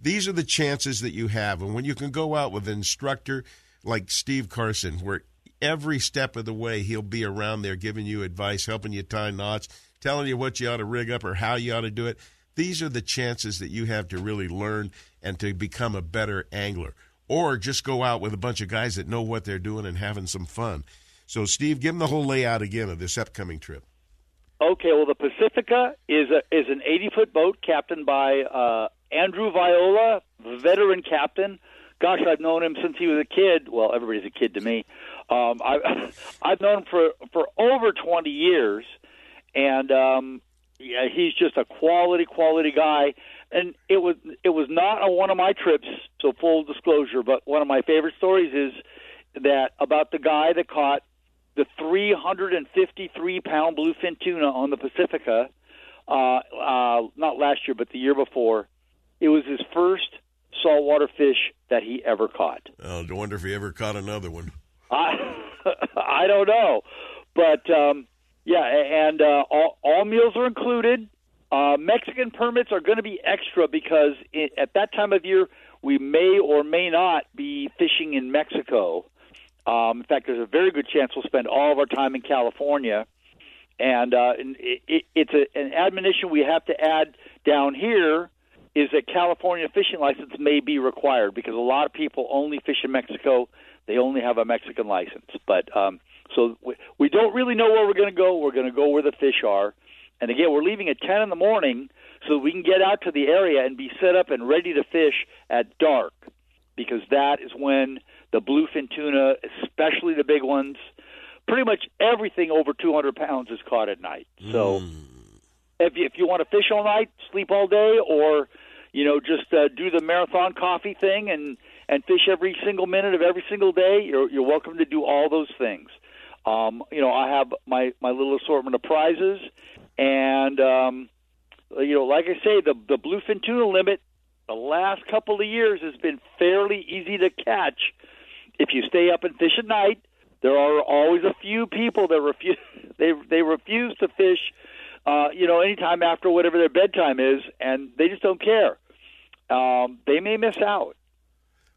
These are the chances that you have, and when you can go out with an instructor like Steve Carson, where every step of the way he'll be around there giving you advice, helping you tie knots, telling you what you ought to rig up or how you ought to do it. These are the chances that you have to really learn and to become a better angler. Or just go out with a bunch of guys that know what they're doing and having some fun. So, Steve, give them the whole layout again of this upcoming trip. Okay, well the Pacifica is a is an 80 foot boat captained by uh, Andrew Viola, veteran captain. Gosh, I've known him since he was a kid. Well, everybody's a kid to me. Um, I, I've known him for for over 20 years, and um, yeah, he's just a quality quality guy. And it was it was not on one of my trips, so full disclosure. But one of my favorite stories is that about the guy that caught the 353 pound bluefin tuna on the Pacifica, uh, uh, not last year, but the year before. It was his first saltwater fish that he ever caught. I wonder if he ever caught another one. I I don't know, but um, yeah, and uh, all, all meals are included. Uh, Mexican permits are going to be extra because i at that time of year we may or may not be fishing in Mexico. Um, in fact, there's a very good chance we'll spend all of our time in California, and, uh, and it, it, it's a, an admonition we have to add down here is that California fishing license may be required because a lot of people only fish in Mexico. They only have a Mexican license, but um, so we, we don't really know where we're going to go. We're going to go where the fish are, and again, we're leaving at ten in the morning so we can get out to the area and be set up and ready to fish at dark because that is when the bluefin tuna, especially the big ones, pretty much everything over 200 pounds is caught at night. So if you, if you want to fish all night, sleep all day, or you know just uh, do the marathon coffee thing and and fish every single minute of every single day, you're you're welcome to do all those things. Um, you know, I have my my little assortment of prizes, and um, you know, like I say, the the bluefin tuna limit the last couple of years has been fairly easy to catch if you stay up and fish at night. There are always a few people that refuse they they refuse to fish uh, you know, anytime after whatever their bedtime is, and they just don't care. Um, they may miss out.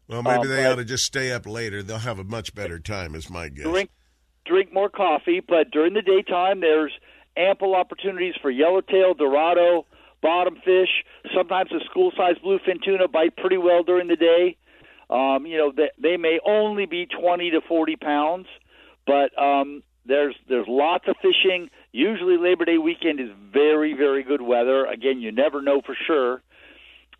Well, maybe Uh, they ought to just stay up later. They'll have a much better time, is my guess. Drink drink more coffee, but during the daytime, there's ample opportunities for yellowtail, dorado, bottom fish. Sometimes the school-sized bluefin tuna bite pretty well during the day. Um, you know, they, they may only be 20 to 40 pounds, but um, there's there's lots of fishing. Usually, Labor Day weekend is very very good weather. Again, you never know for sure.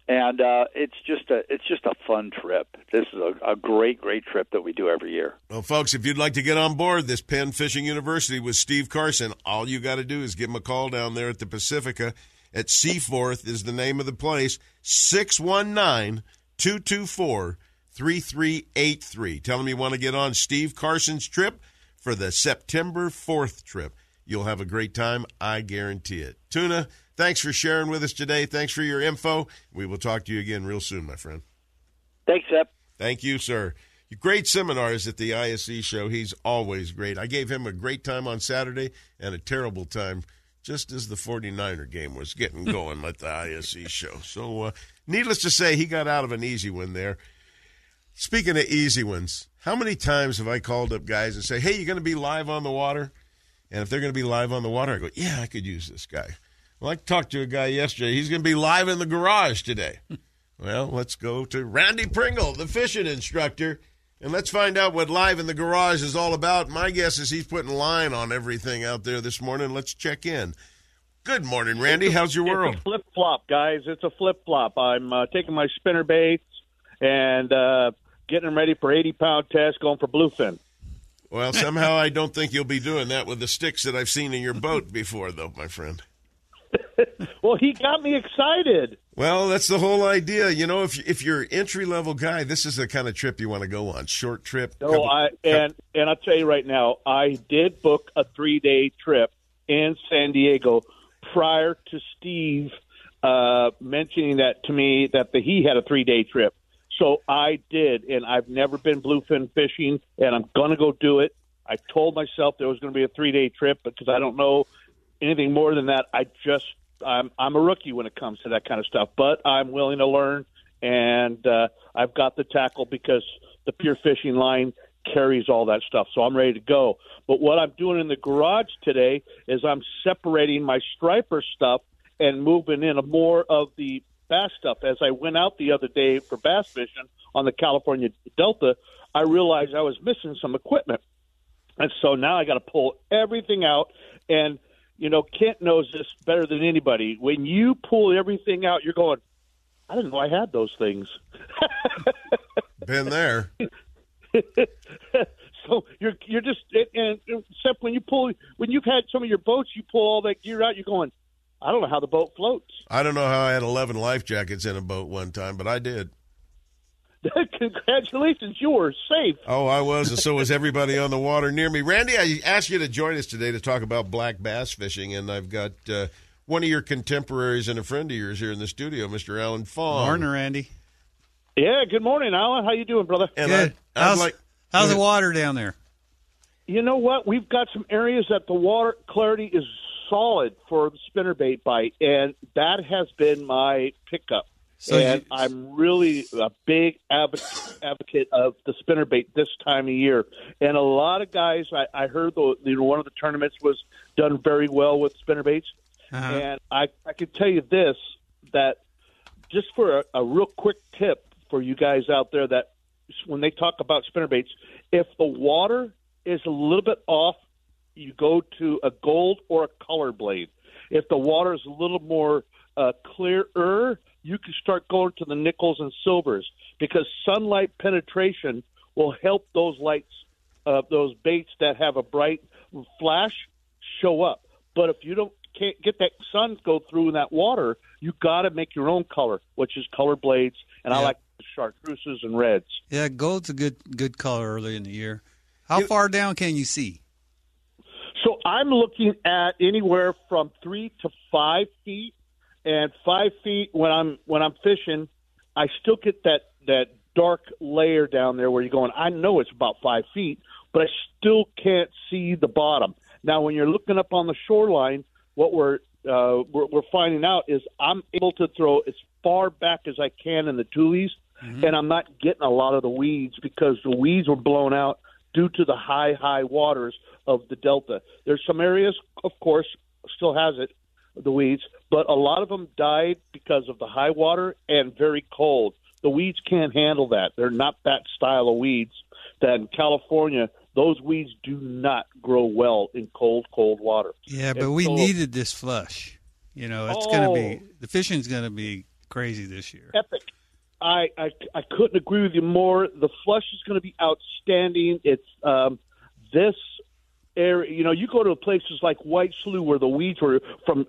and uh, it's just a it's just a fun trip. This is a, a great great trip that we do every year. Well, folks, if you'd like to get on board this Penn Fishing University with Steve Carson, all you got to do is give him a call down there at the Pacifica at Seaforth is the name of the place, 619 224 3383. Tell him you want to get on Steve Carson's trip for the September 4th trip. You'll have a great time. I guarantee it. Tuna, thanks for sharing with us today. Thanks for your info. We will talk to you again real soon, my friend. Thanks, Sep. Thank you, sir. Great seminars at the ISE show. He's always great. I gave him a great time on Saturday and a terrible time just as the 49er game was getting going at the ISE show. So, uh, needless to say, he got out of an easy one there. Speaking of easy ones, how many times have I called up guys and say, "Hey, you're going to be live on the water?" And if they're going to be live on the water, I go, "Yeah, I could use this guy." Well, I talked to a guy yesterday. He's going to be live in the garage today. well, let's go to Randy Pringle, the fishing instructor, and let's find out what live in the garage is all about. My guess is he's putting line on everything out there this morning. Let's check in. Good morning, Randy. How's your world? flip flop, guys. It's a flip flop. I'm uh, taking my spinner baits and uh, getting them ready for 80 pound test, going for bluefin. Well, somehow I don't think you'll be doing that with the sticks that I've seen in your boat before, though, my friend. well, he got me excited. Well, that's the whole idea. You know, if if you're entry level guy, this is the kind of trip you want to go on. Short trip. No, couple, I and and I'll tell you right now, I did book a three day trip in San Diego prior to Steve uh, mentioning that to me that the, he had a three day trip. So I did, and I've never been bluefin fishing, and I'm going to go do it. I told myself there was going to be a three day trip because I don't know anything more than that. I just I'm I'm a rookie when it comes to that kind of stuff, but I'm willing to learn, and uh, I've got the tackle because the pure fishing line carries all that stuff. So I'm ready to go. But what I'm doing in the garage today is I'm separating my striper stuff and moving in a more of the bass stuff. As I went out the other day for bass fishing on the California Delta, I realized I was missing some equipment. And so now I got to pull everything out. And, you know, Kent knows this better than anybody. When you pull everything out, you're going, I didn't know I had those things. Been there. so you're you're just and except when you pull when you've had some of your boats, you pull all that gear out. You're going, I don't know how the boat floats. I don't know how I had eleven life jackets in a boat one time, but I did. Congratulations, you were safe. Oh, I was, and so was everybody on the water near me. Randy, I asked you to join us today to talk about black bass fishing, and I've got uh, one of your contemporaries and a friend of yours here in the studio, Mr. Alan Fong. Morning, Randy. Yeah, good morning, Alan. How you doing, brother? And Good. I, how's like, how's the water down there? You know what? We've got some areas that the water clarity is solid for the spinnerbait bite, and that has been my pickup. So and you- I'm really a big advocate, advocate of the spinnerbait this time of year. And a lot of guys, I, I heard the you know one of the tournaments was done very well with spinnerbaits, Uh-huh. and I I can tell you this that just for a, a real quick tip for you guys out there that when they talk about spinnerbaits, if the water is a little bit off, you go to a gold or a color blade. If the water is a little more uh, clearer, you can start going to the nickels and silvers because sunlight penetration will help those lights, uh, those baits that have a bright flash, show up. But if you don't can't get that sun go through in that water, you got to make your own color, which is color blades, and I Yeah. like chartreuses and reds. Yeah, gold's a good good color early in the year. How far down can you see? So I'm looking at anywhere from three to five feet, and five feet when I'm when I'm fishing, I still get that that dark layer down there where you're going. I know it's about five feet, but I still can't see the bottom. Now, when you're looking up on the shoreline, what we're uh, we're, we're finding out is I'm able to throw as far back as I can in the tules, and I'm not getting a lot of the weeds because the weeds were blown out due to the high, high waters of the delta. There's some areas, of course, still has it, the weeds, but a lot of them died because of the high water and very cold. The weeds can't handle that. They're not that style of weeds. That in California, those weeds do not grow well in cold, cold water. Yeah, but And we so- needed this flush. You know, it's going to be Oh. the fishing's going to be crazy this year. epic. I, I I couldn't agree with you more. The flush is going to be outstanding. It's um, this area. You know, you go to places like White Slough where the weeds were from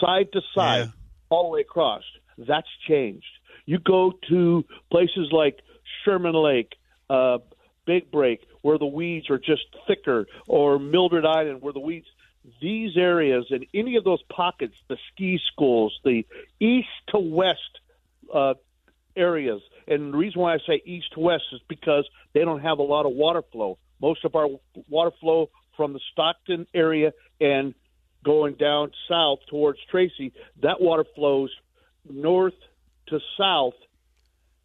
side to side, all the way across. That's changed. You go to places like Sherman Lake, uh, Big Break, where the weeds are just thicker, or Mildred Island, where the weeds. These areas and any of those pockets, the ski schools, the east to west uh, areas. And the reason why I say east to west is because they don't have a lot of water flow. Most of our water flow from the Stockton area and going down south towards Tracy, that water flows north to south,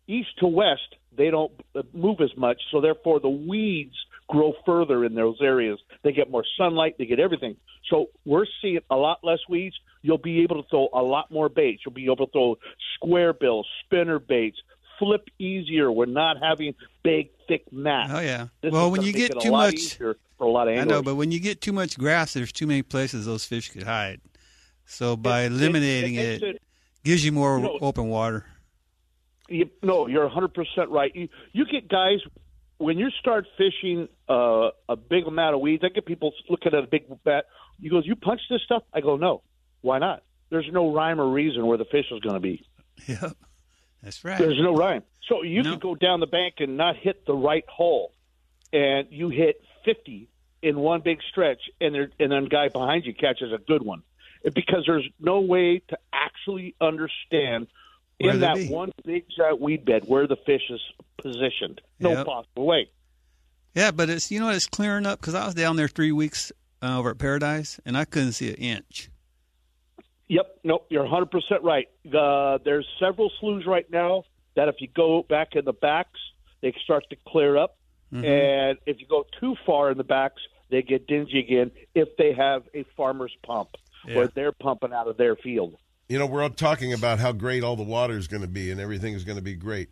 east to west. They don't move as much, so therefore the weeds grow further in those areas. They get more sunlight, they get everything. So we're seeing a lot less weeds. You'll be able to throw a lot more baits. You'll be able to throw square bills, spinner baits, flip easier. We're not having big, thick mats. Oh yeah. This well, when you get too much, for a lot of I know, but when you get too much grass, there's too many places those fish could hide. So by eliminating it it, it- gives you more you know- open water. You, no, you're 100% right. You, you get guys, when you start fishing uh, a big amount of weeds, I get people looking at a big bat. You goes, you punch this stuff? I go, no. Why not? There's no rhyme or reason where the fish is going to be. Yep, that's right. There's no rhyme. So you could go down the bank and not hit the right hole, and you hit 50 in one big stretch, and there, and then guy behind you catches a good one, because there's no way to actually understand Where in that be. one big giant weed bed where the fish is positioned. No Yep. possible way. Yeah, but it's you know what, it's clearing up because I was down there three weeks uh, over at Paradise and I couldn't see an inch. Yep, nope, you're 100% right. Uh, there's several sloughs right now that if you go back in the backs, they start to clear up. Mm-hmm. And if you go too far in the backs, they get dingy again if they have a farmer's pump where they're pumping out of their field. You know, we're all talking about how great all the water is going to be and everything is going to be great.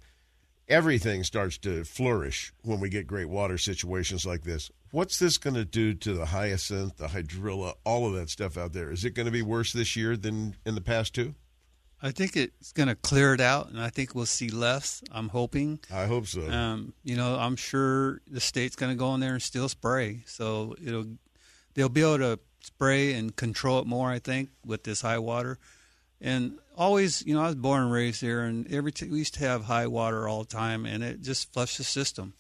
Everything starts to flourish when we get great water situations like this. What's this going to do to the hyacinth, the hydrilla, all of that stuff out there? Is it going to be worse this year than in the past two? I think it's going to clear it out, and I think we'll see less. I'm hoping. I hope so. Um, you know, I'm sure the state's going to go in there and still spray, so it'll they'll be able to spray and control it more. I think with this high water, and always, you know, I was born and raised here, and every t- we used to have high water all the time, and it just flushed the system,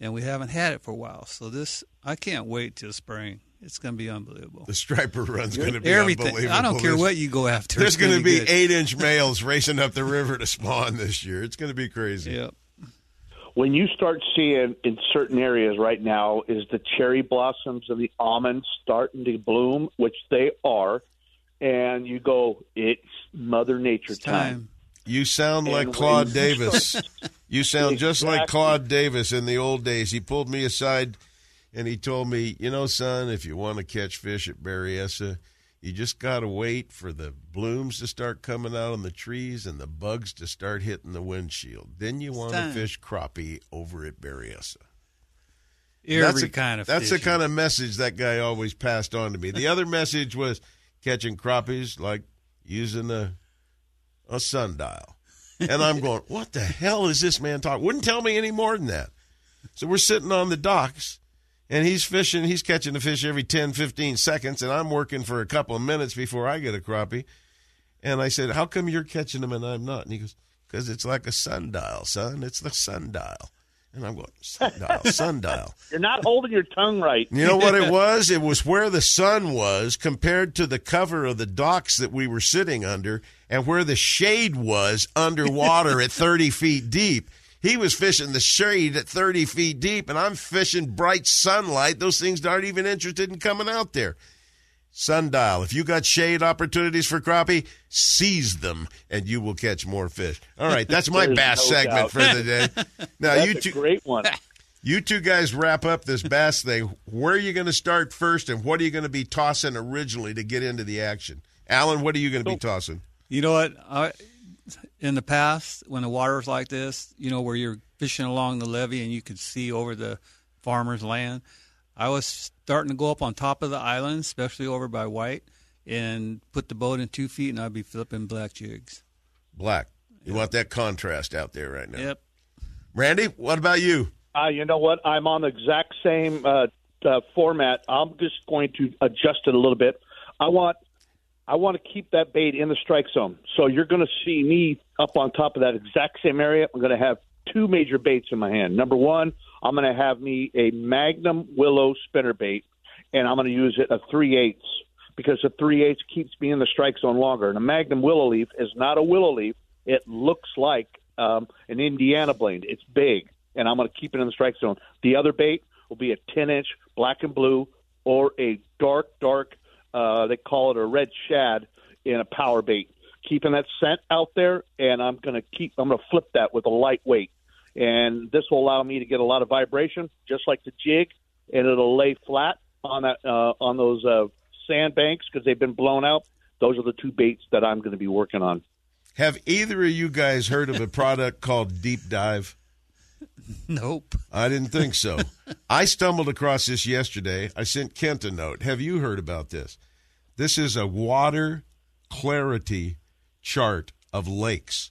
and we haven't had it for a while. So this, I can't wait till spring. It's going to be unbelievable. The striper run's going to be Everything. unbelievable. I don't care what you go after. There's gonna going to be good. eight inch males racing up the river to spawn this year. It's going to be crazy. Yep. When you start seeing in certain areas right now is the cherry blossoms and the almonds starting to bloom, which they are, and you go, it's Mother Nature time. You sound And like Claude Davis. you sound just like Claude Davis in the old days. He pulled me aside and he told me, you know, son, if you want to catch fish at Berryessa, you just got to wait for the blooms to start coming out on the trees and the bugs to start hitting the windshield. Then you want to fish crappie over at Berryessa. Every that's a, kind of That's the kind of message that guy always passed on to me. The other message was catching crappies like using a a sundial. And I'm going, what the hell is this man talking? Wouldn't tell me any more than that. So we're sitting on the docks and he's fishing, he's catching a fish every 10, 15 seconds, and I'm working for a couple of minutes before I get a crappie. And I said, How come you're catching them and I'm not? And he goes, Because it's like a sundial, son. It's the sundial. And I'm going, Sundial, sundial. You're not holding your tongue right. You know what it was? It was where the sun was compared to the cover of the docks that we were sitting under and where the shade was underwater at 30 feet deep. He was fishing the shade at 30 feet deep, and I'm fishing bright sunlight. Those things aren't even interested in coming out there. Sundial, if you got shade opportunities for crappie, seize them and you will catch more fish. All right, that's my bass no segment doubt. for the day. Now, That's you a two, great one. you two guys wrap up this bass thing. Where are you going to start first, and what are you going to be tossing originally to get into the action? Alan, what are you going to be tossing? You know what? I, in the past, when the water's like this, you know, where you're fishing along the levee and you could see over the farmer's land, I was starting to go up on top of the island, especially over by White, and put the boat in two feet, and I'd be flipping black jigs. Black. You want that contrast out there right now. Yep. Randy, what about you? Uh, you know what? I'm on the exact same uh, uh, format. I'm just going to adjust it a little bit. I want I want to keep that bait in the strike zone. So you're going to see me up on top of that exact same area. I'm going to have two major baits in my hand. Number one, I'm going to have me a Magnum Willow spinner bait, and I'm going to use it a three eighths because the three eighths keeps me in the strike zone longer. And a Magnum Willow leaf is not a willow leaf. It looks like um, an Indiana blade. It's big, and I'm going to keep it in the strike zone. The other bait will be a 10 inch black and blue or a dark, dark, uh, they call it a red shad in a power bait. Keeping that scent out there, and I'm going to keep, I'm going to flip that with a lightweight. And this will allow me to get a lot of vibration, just like the jig, and it'll lay flat on that, uh, on those, uh, sandbanks because they've been blown out. Those are the two baits that I'm going to be working on. Have either of you guys heard of a product called Deep Dive? Nope. I didn't think so. I stumbled across this yesterday. I sent Kent a note. Have you heard about this? This is a water clarity chart of lakes,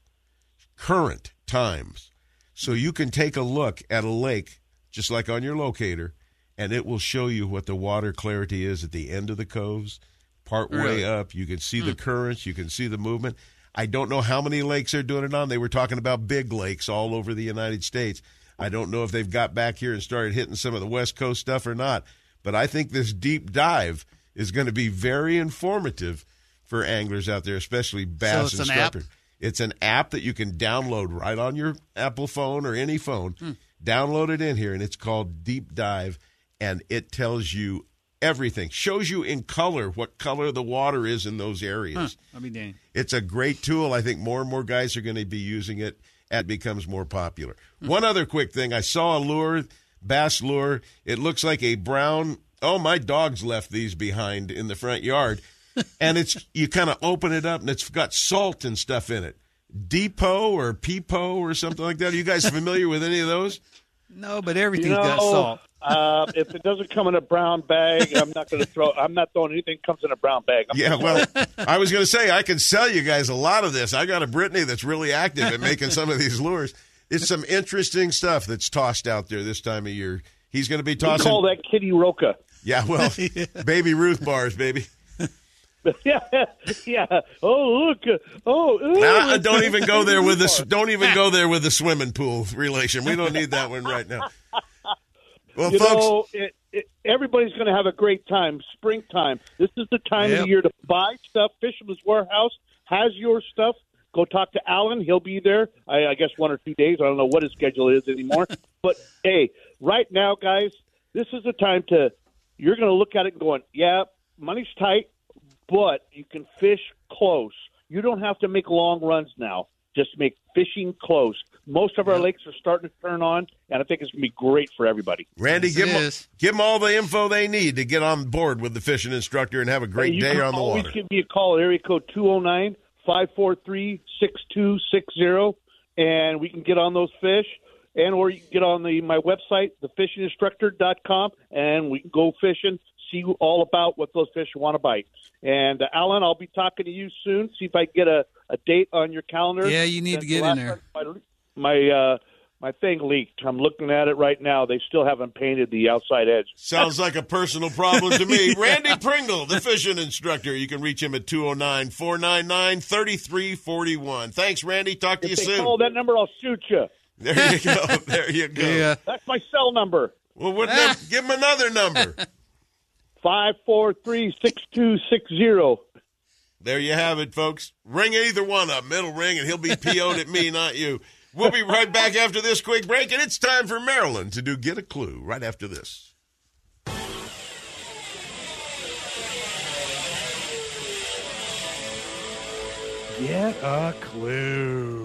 current times. So you can take a look at a lake, just like on your locator, and it will show you what the water clarity is at the end of the coves, part way Really? up. You can see the hmm. currents, you can see the movement. I don't know how many lakes they're doing it on. They were talking about big lakes all over the United States. I don't know if they've got back here and started hitting some of the West Coast stuff or not, but I think this deep dive is going to be very informative for anglers out there, especially bass it's an app? It's an app that you can download right on your Apple phone or any phone. Hmm. Download it in here, and it's called Deep Dive, and it tells you everything. Shows you in color what color the water is in those areas. Huh. I'll be dang. It's a great tool. I think more and more guys are going to be using it as it becomes more popular. One other quick thing I saw a lure, bass lure. It looks like a brown. Oh, my dogs left these behind in the front yard. And it's you kind of open it up and it's got salt and stuff in it. Depot or Peepo or something like that. Are you guys familiar with any of those? No, but everything's You know, got salt. uh, if it doesn't come in a brown bag, I'm not going to throw. I'm not throwing anything that comes in a brown bag. I'm Yeah, well, I was going to say I can sell you guys a lot of this. I got a Brittany that's really active at making some of these lures. It's some interesting stuff that's tossed out there this time of year. He's going to be we tossing. call that Kitty Roca. Yeah, well, baby Ruth bars, baby. Yeah, yeah. Oh look. Oh, ooh, Nah, don't even go there with the don't even go there with the swimming pool relation. We don't need that one right now. Well, you folks, know, it, it, everybody's going to have a great time. Springtime. This is the time of the year to buy stuff. Fisherman's Warehouse has your stuff. Go talk to Alan. He'll be there. I, I guess one or two days. I don't know what his schedule is anymore. but hey, right now, guys, this is the time to. You're going to look at it and going, yeah, money's tight, but you can fish close. You don't have to make long runs now. Just make fishing close. Most of our lakes are starting to turn on, and I think it's going to be great for everybody. Randy, Yes, give it them, give them all the info they need to get on board with the fishing instructor and have a great you day on the water. always water. give me a call at area code 209 543 6260, and we can get on those fish. And or you can get on the my website, thefishinginstructor.com, and we can go fishing, see all about what those fish want to bite. And uh, Alan, I'll be talking to you soon. See if I can get a, a date on your calendar. Yeah, you need to get the in there. My my, uh, my thing leaked. I'm looking at it right now. They still haven't painted the outside edge. Sounds like a personal problem to me. Randy Pringle, the fishing instructor. You can reach him at 209 499 3341. Thanks, Randy. Talk to you If they soon. call that number, I'll shoot you. There you go. There you go. Yeah. That's my cell number. Well, what num- give him another number. Five four three six two six zero. There you have it, folks. Ring either one up. Middle ring, and he'll be PO'd at me, not you. We'll be right back after this quick break, and it's time for Marilyn to do Get a Clue right after this. Get a clue.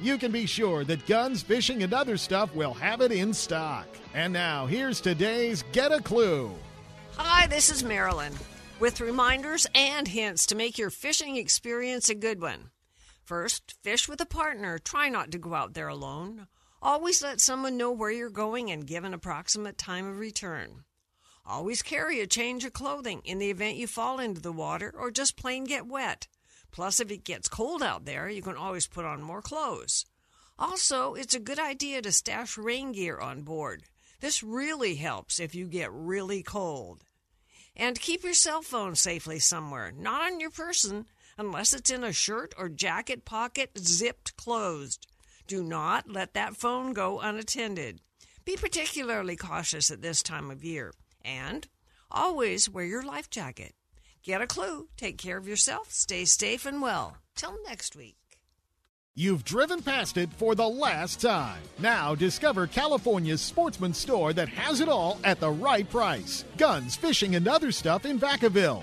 you can be sure that Guns, Fishing, and Other Stuff will have it in stock. And now, here's today's Get a Clue. Hi, this is Marilyn with reminders and hints to make your fishing experience a good one. First, fish with a partner. Try not to go out there alone. Always let someone know where you're going and give an approximate time of return. Always carry a change of clothing in the event you fall into the water or just plain get wet. Plus, if it gets cold out there, you can always put on more clothes. Also, it's a good idea to stash rain gear on board. This really helps if you get really cold. And keep your cell phone safely somewhere, not on your person, unless it's in a shirt or jacket pocket zipped closed. Do not let that phone go unattended. Be particularly cautious at this time of year. And always wear your life jacket. Get a clue. Take care of yourself. Stay safe and well. Till next week. You've driven past it for the last time. Now discover California's sportsman store that has it all at the right price. Guns, fishing, and other stuff in Vacaville.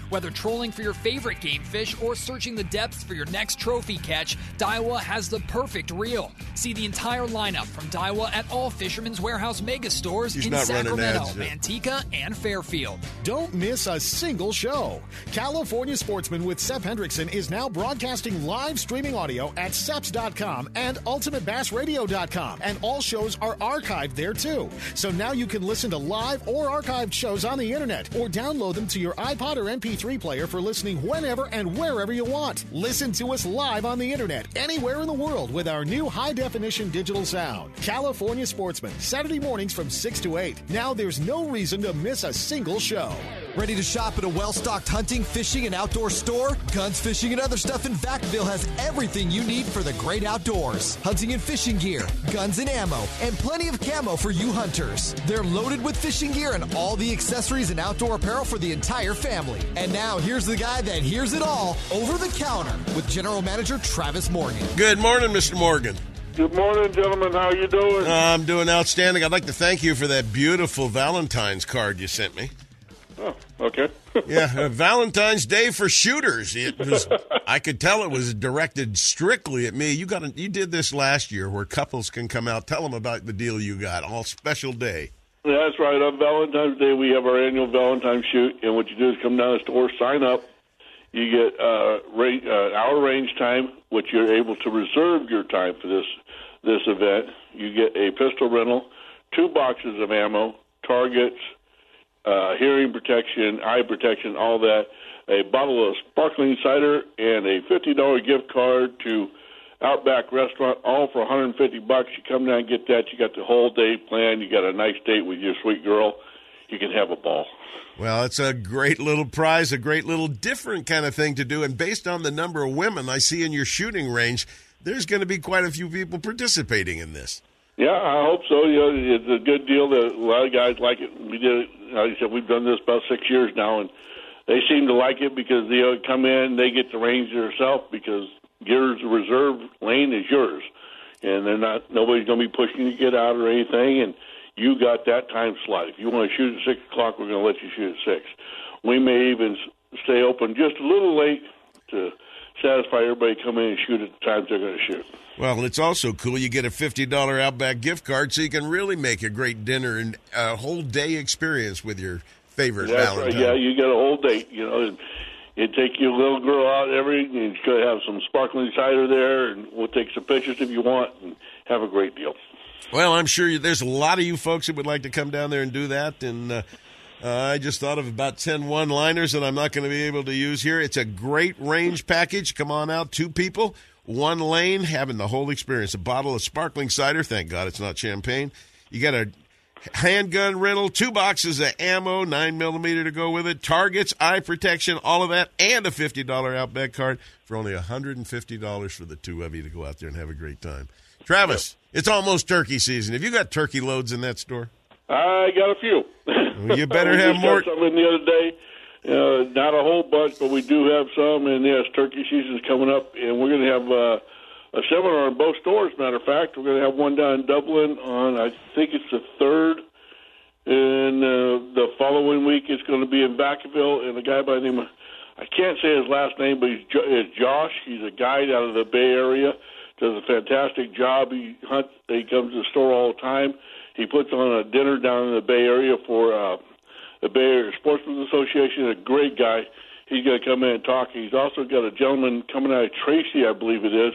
Whether trolling for your favorite game fish or searching the depths for your next trophy catch, Daiwa has the perfect reel. See the entire lineup from Daiwa at all Fisherman's Warehouse mega stores He's in Sacramento, ads, Manteca, and Fairfield. Don't miss a single show. California Sportsman with Sep Hendrickson is now broadcasting live streaming audio at seps.com and ultimatebassradio.com. And all shows are archived there too. So now you can listen to live or archived shows on the internet or download them to your iPod or MP3 player for listening whenever and wherever you want. Listen to us live on the internet anywhere in the world with our new high definition digital sound. California Sportsman, Saturday mornings from 6 to 8. Now there's no reason to miss a single show. Ready to shop at a well stocked hunting, fishing, and outdoor store? Guns, Fishing, and Other Stuff in Vacaville has everything you need for the great outdoors hunting and fishing gear, guns and ammo, and plenty of camo for you hunters. They're loaded with fishing gear and all the accessories and outdoor apparel for the entire family. And now, here's the guy that hears it all over the counter with General Manager Travis Morgan. Good morning, Mr. Morgan. Good morning, gentlemen. How you doing? I'm doing outstanding. I'd like to thank you for that beautiful Valentine's card you sent me. Oh, okay. yeah, uh, Valentine's Day for shooters. It was. I could tell it was directed strictly at me. You got. A, you did this last year, where couples can come out. Tell them about the deal you got. All special day. That's right. On Valentine's Day, we have our annual Valentine's shoot, and what you do is come down to the store, sign up. You get uh, range, uh, hour range time, which you're able to reserve your time for this this event. You get a pistol rental, two boxes of ammo, targets, uh, hearing protection, eye protection, all that. A bottle of sparkling cider and a fifty dollar gift card to Outback Restaurant, all for 150 bucks. You come down and get that. You got the whole day planned. You got a nice date with your sweet girl. You can have a ball. Well, it's a great little prize, a great little different kind of thing to do. And based on the number of women I see in your shooting range, there's going to be quite a few people participating in this. Yeah, I hope so. You know, it's a good deal. That a lot of guys like it. We did, like I said, we've done this about six years now, and they seem to like it because they come in, they get the range themselves because yours reserve lane is yours. and they're not nobody's going to be pushing you to get out or anything, and you got that time slot. If you want to shoot at six o'clock, we're going to let you shoot at six. We may even stay open just a little late to satisfy everybody come in and shoot at the times they're going to shoot. Well, it's also cool. You get a fifty dollar Outback gift card, so you can really make a great dinner and a whole day experience with your favorite That's Valentine. right. Yeah, you get a whole date. You know, and you take your little girl out every. You could have some sparkling cider there, and we'll take some pictures if you want, and have a great deal. Well, I'm sure you, there's a lot of you folks that would like to come down there and do that. And uh, uh, I just thought of about 10 one liners that I'm not going to be able to use here. It's a great range package. Come on out, two people, one lane, having the whole experience. A bottle of sparkling cider. Thank God it's not champagne. You got a handgun rental, two boxes of ammo, nine millimeter to go with it, targets, eye protection, all of that, and a fifty dollar Outback card for only hundred and fifty dollars for the two of you to go out there and have a great time. Travis, it's almost turkey season. Have you got turkey loads in that store? I got a few. Well, you better have just more. Something the other day. Uh, not a whole bunch, but we do have some. And yes, turkey season's coming up, and we're going to have uh, a seminar in both stores. Matter of fact, we're going to have one down in Dublin on I think it's the third, and uh, the following week it's going to be in Vacaville. And a guy by the name of I can't say his last name, but he's jo- Josh. He's a guide out of the Bay Area. Does a fantastic job. He hunts. He comes to the store all the time. He puts on a dinner down in the Bay Area for uh, the Bay Area Sportsmen's Association. A great guy. He's going to come in and talk. He's also got a gentleman coming out of Tracy, I believe it is,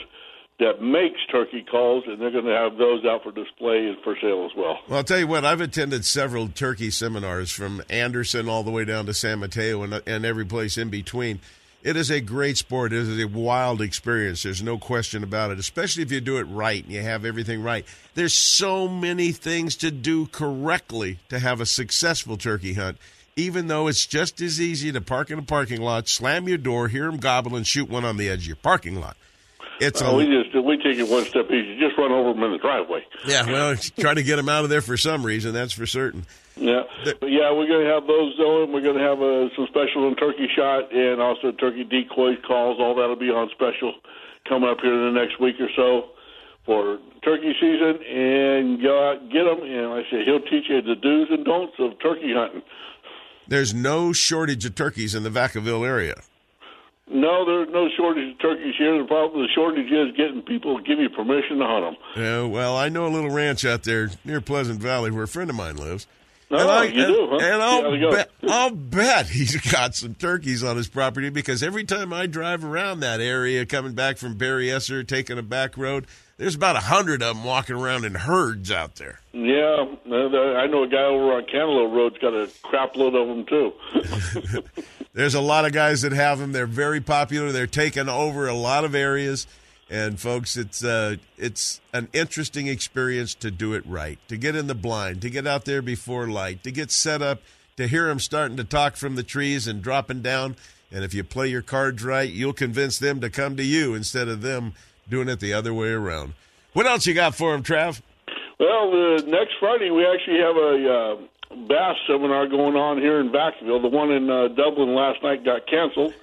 that makes turkey calls, and they're going to have those out for display and for sale as well. Well, I'll tell you what, I've attended several turkey seminars from Anderson all the way down to San Mateo and, and every place in between. It is a great sport. It is a wild experience. There's no question about it, especially if you do it right and you have everything right. There's so many things to do correctly to have a successful turkey hunt, even though it's just as easy to park in a parking lot, slam your door, hear them gobble, and shoot one on the edge of your parking lot. It's Uh, a, we just we take it one step easy. Just run over them in the driveway. yeah, well, try to get them out of there for some reason, that's for certain. Yeah, but yeah, we're going to have those going. We're going to have uh, some special on turkey shot and also turkey decoy calls. All that'll be on special coming up here in the next week or so for turkey season. And go out, get them. And like I say he'll teach you the do's and don'ts of turkey hunting. There's no shortage of turkeys in the Vacaville area. No, there's no shortage of turkeys here. The problem, the shortage is getting people to give you permission to hunt them. Yeah, well, I know a little ranch out there near Pleasant Valley where a friend of mine lives. Oh, and I, you and, do, huh? and Yeah, I'll, go. bet, I'll bet he's got some turkeys on his property because every time I drive around that area coming back from Berryessa, taking a back road, there's about a hundred of them walking around in herds out there. Yeah, uh, I know a guy over on Cantelow Road's got a crap load of them too. There's a lot of guys that have them. They're very popular. They're taking over a lot of areas. And folks, it's uh, it's an interesting experience to do it right, to get in the blind, to get out there before light, to get set up, to hear them starting to talk from the trees and dropping down. And if you play your cards right, you'll convince them to come to you instead of them doing it the other way around. What else you got for them, Trav? Well, uh, next Friday we actually have a uh, bass seminar going on here in Vacaville. The one in uh, Dublin last night got canceled.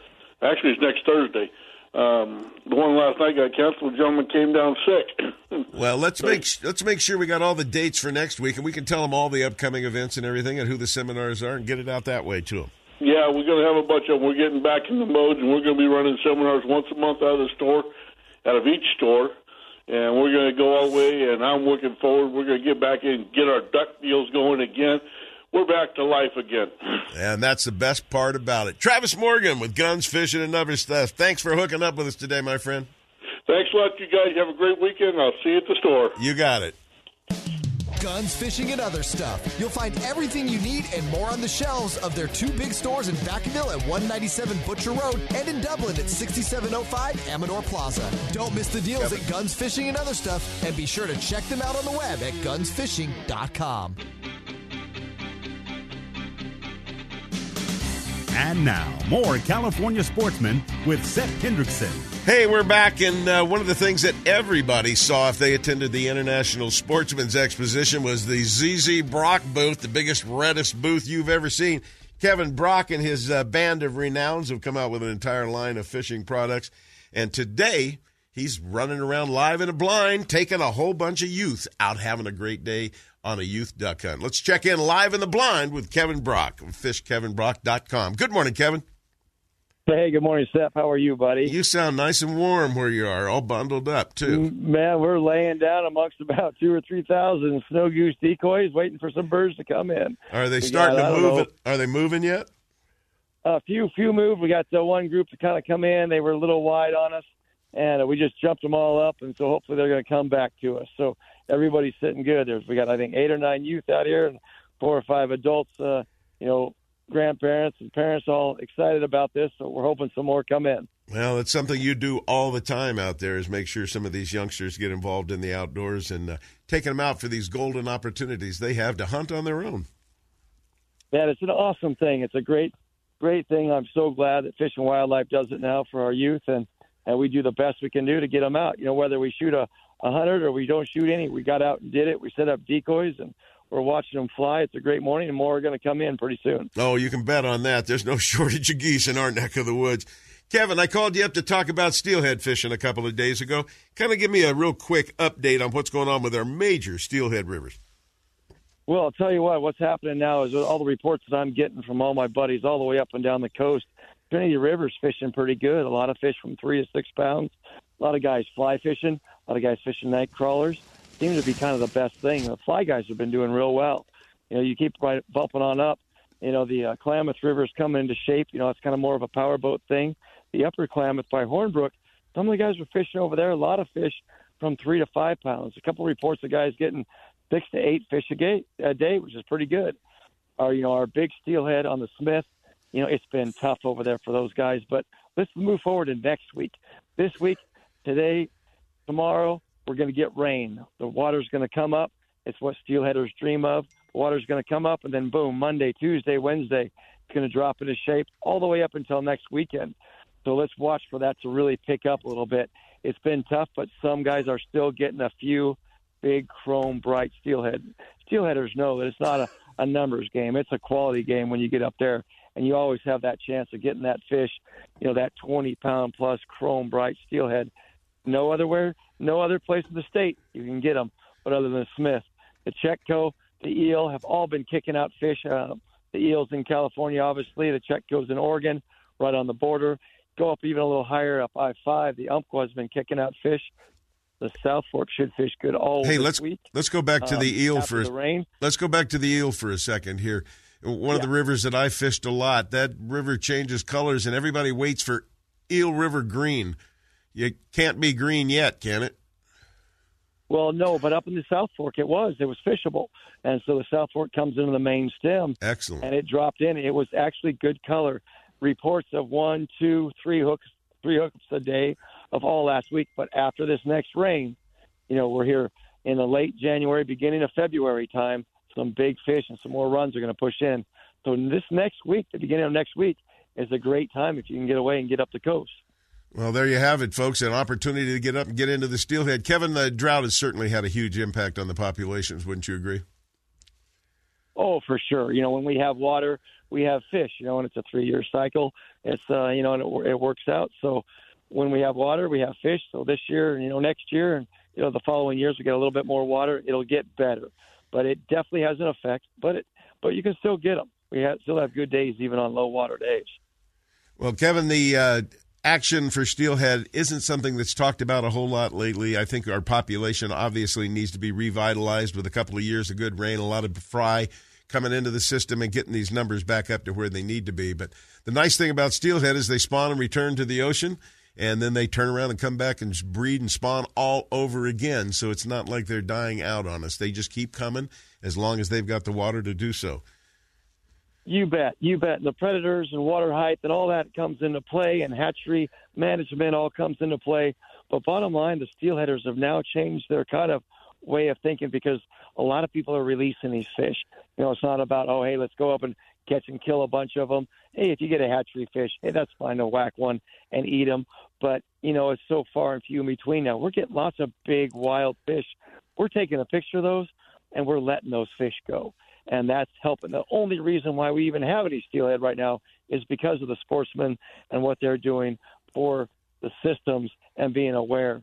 Actually, it's next Thursday. Um, the one last night got canceled. The gentleman came down sick. Well, let's make let's make sure we got all the dates for next week, and we can tell them all the upcoming events and everything, and who the seminars are, and get it out that way to them. yeah, we're going to have a bunch of them. We're getting back in the mode, and we're going to be running seminars once a month out of the store, out of each store. And we're going to go all the way, and I'm looking forward. We're going to get back in and get our duck deals going again. We're back to life again. And that's the best part about it. Travis Morgan with guns, fishing, and other stuff. Thanks for hooking up with us today, my friend. Thanks a lot, you guys. Have a great weekend. I'll see you at the store. You got it. Guns, fishing, and other stuff. You'll find everything you need and more on the shelves of their two big stores in Vacaville at 197 Butcher Road and in Dublin at 6705 Amador Plaza. Don't miss the deals at Guns, Fishing, and Other Stuff, and be sure to check them out on the web at gunsfishing.com. And now, more California sportsmen with Sep Hendrickson. Hey, we're back, and uh, one of the things that everybody saw if they attended the International Sportsman's Exposition was the ZZ Brock booth, the biggest, reddest booth you've ever seen. Kevin Brock and his uh, band of renowns have come out with an entire line of fishing products, and today He's running around live in a blind, taking a whole bunch of youth out having a great day on a youth duck hunt. Let's check in live in the blind with Kevin Brock of fishkevinbrock.com. Good morning, Kevin. Hey, good morning, Sep. How are you, buddy? You sound nice and warm where you are, all bundled up, too. Man, we're laying down amongst about two or three thousand snow goose decoys, waiting for some birds to come in. Are they We starting got, to move? Are they moving yet? A few, few move. We got the one group to kind of come in. They were a little wide on us, and uh, we just jumped them all up. And so hopefully they're going to come back to us. So everybody's sitting good. There's we got I think eight or nine youth out here, and four or five adults. Uh, you know, grandparents and parents all excited about this. So we're hoping some more come in. Well, it's something you do all the time out there is make sure some of these youngsters get involved in the outdoors and uh, taking them out for these golden opportunities they have to hunt on their own. Man, it's an awesome thing. It's a great, great thing. I'm so glad that Fish and Wildlife does it now for our youth, and and we do the best we can do to get them out. You know, whether we shoot a, a hundred or we don't shoot any, we got out and did it. We set up decoys, and we're watching them fly. It's a great morning, and more are going to come in pretty soon. Oh, you can bet on that. There's no shortage of geese in our neck of the woods. Kevin, I called you up to talk about steelhead fishing a couple of days ago. Kind of give me a real quick update on what's going on with our major steelhead rivers. Well, I'll tell you what. What's happening now is all the reports that I'm getting from all my buddies all the way up and down the coast. Trinity River's fishing pretty good. A lot of fish from three to six pounds. A lot of guys fly fishing. A lot of guys fishing night crawlers. Seems to be kind of the best thing. The fly guys have been doing real well. You know, you keep right bumping on up. You know, the uh, Klamath River's coming into shape. You know, it's kind of more of a powerboat thing. The Upper Klamath by Hornbrook, some of the guys were fishing over there. A lot of fish from three to five pounds. A couple reports of guys getting six to eight fish a, gate, a day, which is pretty good. Our, you know, our big steelhead on the Smith, you know, it's been tough over there for those guys. But let's move forward to next week. This week, today, tomorrow, we're going to get rain. The water's going to come up. It's what steelheaders dream of. The water's going to come up, and then boom, Monday, Tuesday, Wednesday, it's going to drop into shape all the way up until next weekend. So let's watch for that to really pick up a little bit. It's been tough, but some guys are still getting a few big chrome bright steelhead. Steelheaders know that it's not a, a numbers game; it's a quality game when you get up there, and you always have that chance of getting that fish, you know, that 20 pound plus chrome bright steelhead. No other where, no other place in the state you can get them, but other than Smith, the Chetco, the eel have all been kicking out fish. Uh, the eels in California, obviously, the Chetco's in Oregon, right on the border. Go up even a little higher up I five. The Umpqua has been kicking out fish. The South Fork should fish good all Hey, let's week. let's go back to Um, the eel after for rain. let's go back to the eel for a second here. One of the rivers that I fished a lot. That river changes colors, and everybody waits for Eel River green. You can't be green yet, can it? Well, no, but up in the South Fork, it was. It was fishable, and so the South Fork comes into the main stem. Excellent. And it dropped in. It was actually good color. Reports of one, two, three hooks, three hooks a day of all last week. But after this next rain, you know, we're here in the late January, beginning of February time. Some big fish and some more runs are going to push in. So this next week, the beginning of next week, is a great time if you can get away and get up the coast. Well, there you have it, folks. An opportunity to get up and get into the steelhead. Kevin, the drought has certainly had a huge impact on the populations. Wouldn't you agree? Oh, for sure. You know, when we have water, we have fish. You know, and it's a three-year cycle. It's uh, you know, and it, it works out. So when we have water, we have fish. So this year, and you know, next year, and you know, the following years, we get a little bit more water. It'll get better, but it definitely has an effect. But it, but you can still get them. We have, still have good days even on low water days. Well, Kevin, the uh, action for steelhead isn't something that's talked about a whole lot lately. I think our population obviously needs to be revitalized with a couple of years of good rain, a lot of fry coming into the system and getting these numbers back up to where they need to be. But the nice thing about steelhead is they spawn and return to the ocean, and then they turn around and come back and breed and spawn all over again. So it's not like they're dying out on us. They just keep coming as long as they've got the water to do so. You bet, you bet. The predators and water height and all that comes into play, and hatchery management all comes into play. But bottom line, the steelheaders have now changed their kind of way of thinking because a lot of people are releasing these fish. You know, it's not about oh hey, let's go up and catch and kill a bunch of them. Hey, if you get a hatchery fish, hey, that's fine to whack one and eat them. But you know, it's so far and few in between now. We're getting lots of big wild fish. We're taking a picture of those and we're letting those fish go and that's helping. The only reason why we even have any steelhead right now is because of the sportsmen and what they're doing for the systems and being aware.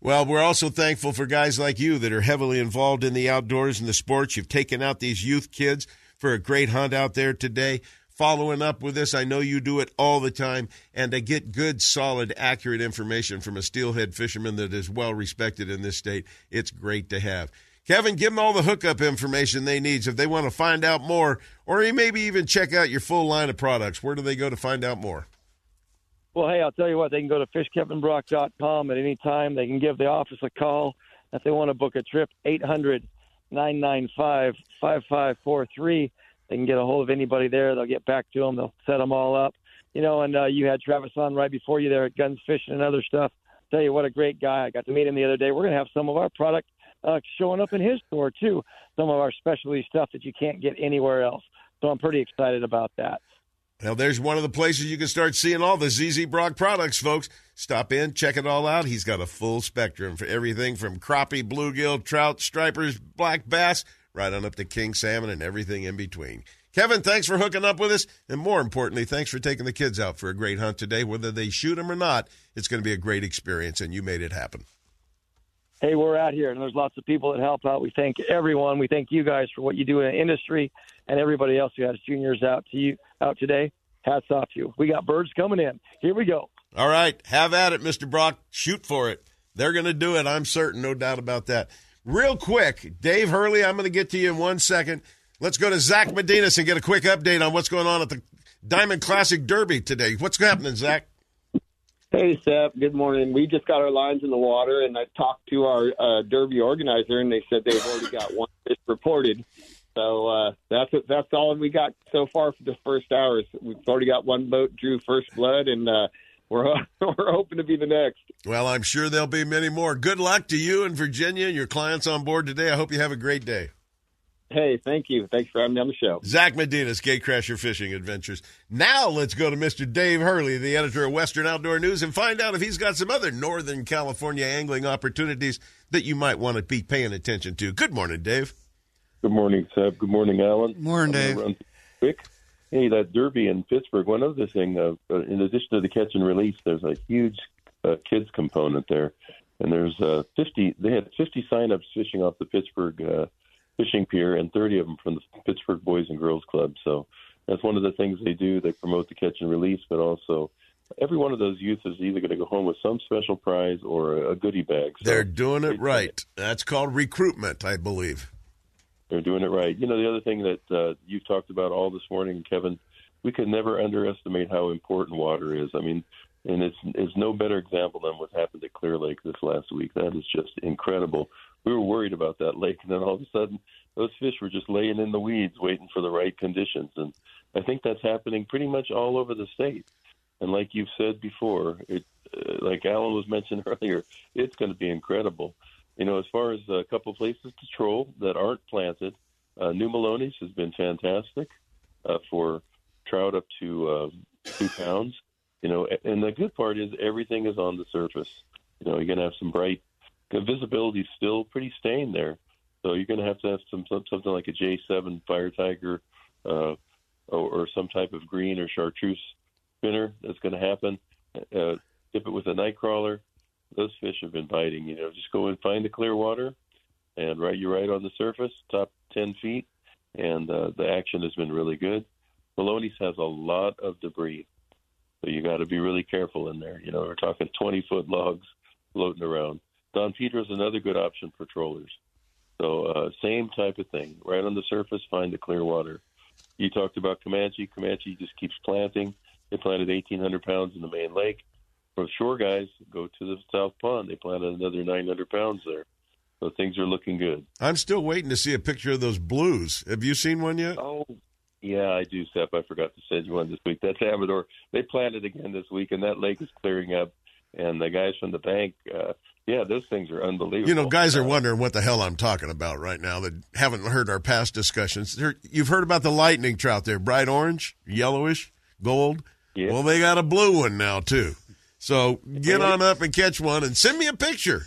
Well, we're also thankful for guys like you that are heavily involved in the outdoors and the sports. You've taken out these youth kids for a great hunt out there today. Following up with this, I know you do it all the time, and to get good, solid, accurate information from a steelhead fisherman that is well respected in this state, it's great to have. Kevin, give them all the hookup information they need if they want to find out more, or maybe even check out your full line of products. Where do they go to find out more? Well, hey, I'll tell you what, they can go to fishkevinbrock.com at any time. They can give the office a call if they want to book a trip, 800 995 5543. They can get a hold of anybody there. They'll get back to them. They'll set them all up. You know, and uh, you had Travis on right before you there at Guns Fishing and other stuff. Tell you what a great guy. I got to meet him the other day. We're going to have some of our product uh, showing up in his store, too. Some of our specialty stuff that you can't get anywhere else. So I'm pretty excited about that. Now, there's one of the places you can start seeing all the ZZ Brock products, folks. Stop in, check it all out. He's got a full spectrum for everything from crappie, bluegill, trout, stripers, black bass, right on up to king salmon and everything in between. Kevin, thanks for hooking up with us. And more importantly, thanks for taking the kids out for a great hunt today. Whether they shoot them or not, it's going to be a great experience, and you made it happen. Hey, we're out here, and there's lots of people that help out. We thank everyone. We thank you guys for what you do in the industry, and everybody else who has juniors out to you out today. Hats off to you. We got birds coming in. Here we go. All right, have at it, Mr. Brock. Shoot for it. They're going to do it. I'm certain, no doubt about that. Real quick, Dave Hurley, I'm going to get to you in one second. Let's go to Zach Medinas and get a quick update on what's going on at the Diamond Classic Derby today. What's happening, Zach? Hey, Sep. Good morning. We just got our lines in the water, and I talked to our uh, Derby organizer, and they said they've already got one fish reported. So uh, that's that's all we got so far for the first hours. We've already got one boat drew first blood, and uh, we're we're hoping to be the next. Well, I'm sure there'll be many more. Good luck to you and Virginia and your clients on board today. I hope you have a great day. Hey, thank you. Thanks for having me on the show. Zach Medinas, Gatecrasher Fishing Adventures. Now let's go to Mr. Dave Hurley, the editor of Western Outdoor News, and find out if he's got some other Northern California angling opportunities that you might want to be paying attention to. Good morning, Dave. Good morning, Sep. Good morning, Alan. Morning, Dave. Run quick. Hey, that Derby in Pittsburg. One other thing, uh, in addition to the catch and release, there's a huge uh, kids component there, and there's uh, 50. They had 50 signups fishing off the Pittsburg uh, fishing pier, and 30 of them from the Pittsburg Boys and Girls Club. So that's one of the things they do. They promote the catch and release, but also every one of those youth is either going to go home with some special prize or a goodie bag. So They're doing it right. That's called recruitment, I believe. They're doing it right. You know, the other thing that uh, you've talked about all this morning, Kevin, we can never underestimate how important water is. I mean, and it's it's no better example than what happened at Clear Lake this last week. That is just incredible. We were worried about that lake, and then all of a sudden, those fish were just laying in the weeds, waiting for the right conditions. And I think that's happening pretty much all over the state. And like you've said before, it uh, like Alan was mentioned earlier, it's going to be incredible. You know, as far as a couple places to troll that aren't planted, uh, New Melones has been fantastic uh, for trout up to uh, two pounds. You know, and the good part is everything is on the surface. You know, you're going to have some bright the visibility is still pretty stained there, so you're going to have to have some something like a J7 Fire Tiger uh, or, or some type of green or chartreuse spinner. That's going to happen. Uh, dip it with a night crawler. Those fish have been biting. You know, just go and find the clear water, and right you're right on the surface, top 10 feet, and uh, the action has been really good. Melones has a lot of debris, so you got to be really careful in there. You know, we're talking 20 foot logs floating around. Don Pedro is another good option for trollers. So uh, same type of thing. Right on the surface, find the clear water. You talked about Comanche. Comanche just keeps planting. They planted 1,800 pounds in the main lake. For shore guys, go to the South Pond. They planted another 900 pounds there. So things are looking good. I'm still waiting to see a picture of those blues. Have you seen one yet? Oh, yeah, I do, Sep. I forgot to send you one this week. That's Amador. They planted again this week, and that lake is clearing up. And the guys from the bank, uh, yeah, those things are unbelievable. You know, guys are wondering what the hell I'm talking about right now that haven't heard our past discussions. You've heard about the lightning trout there, bright orange, yellowish, gold. Yeah. Well, they got a blue one now too. So get on up and catch one and send me a picture.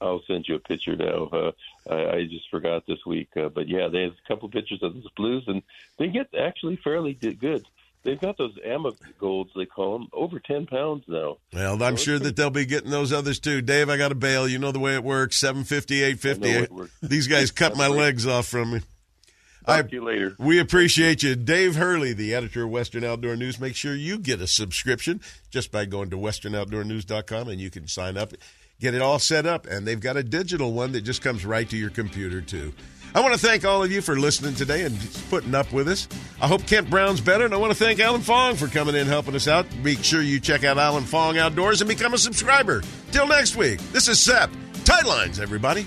I'll send you a picture now. Uh, I, I just forgot this week, uh, but yeah, there's a couple pictures of those blues, and they get actually fairly good. They've got those Amagolds, they call them, over 10 pounds now. Well, I'm sure that they'll be getting those others too. Dave, I got to bail. You know the way it works. 750, 850. These guys cut my legs off from me. Talk to you later. We appreciate you. Dave Hurley, the editor of Western Outdoor News. Make sure you get a subscription just by going to westernoutdoornews.com and you can sign up, get it all set up. And they've got a digital one that just comes right to your computer, too. I want to thank all of you for listening today and putting up with us. I hope Kent Brown's better, and I want to thank Alan Fong for coming in helping us out. Make sure you check out Alan Fong Outdoors and become a subscriber. Till next week, this is Sep. Tight lines, everybody.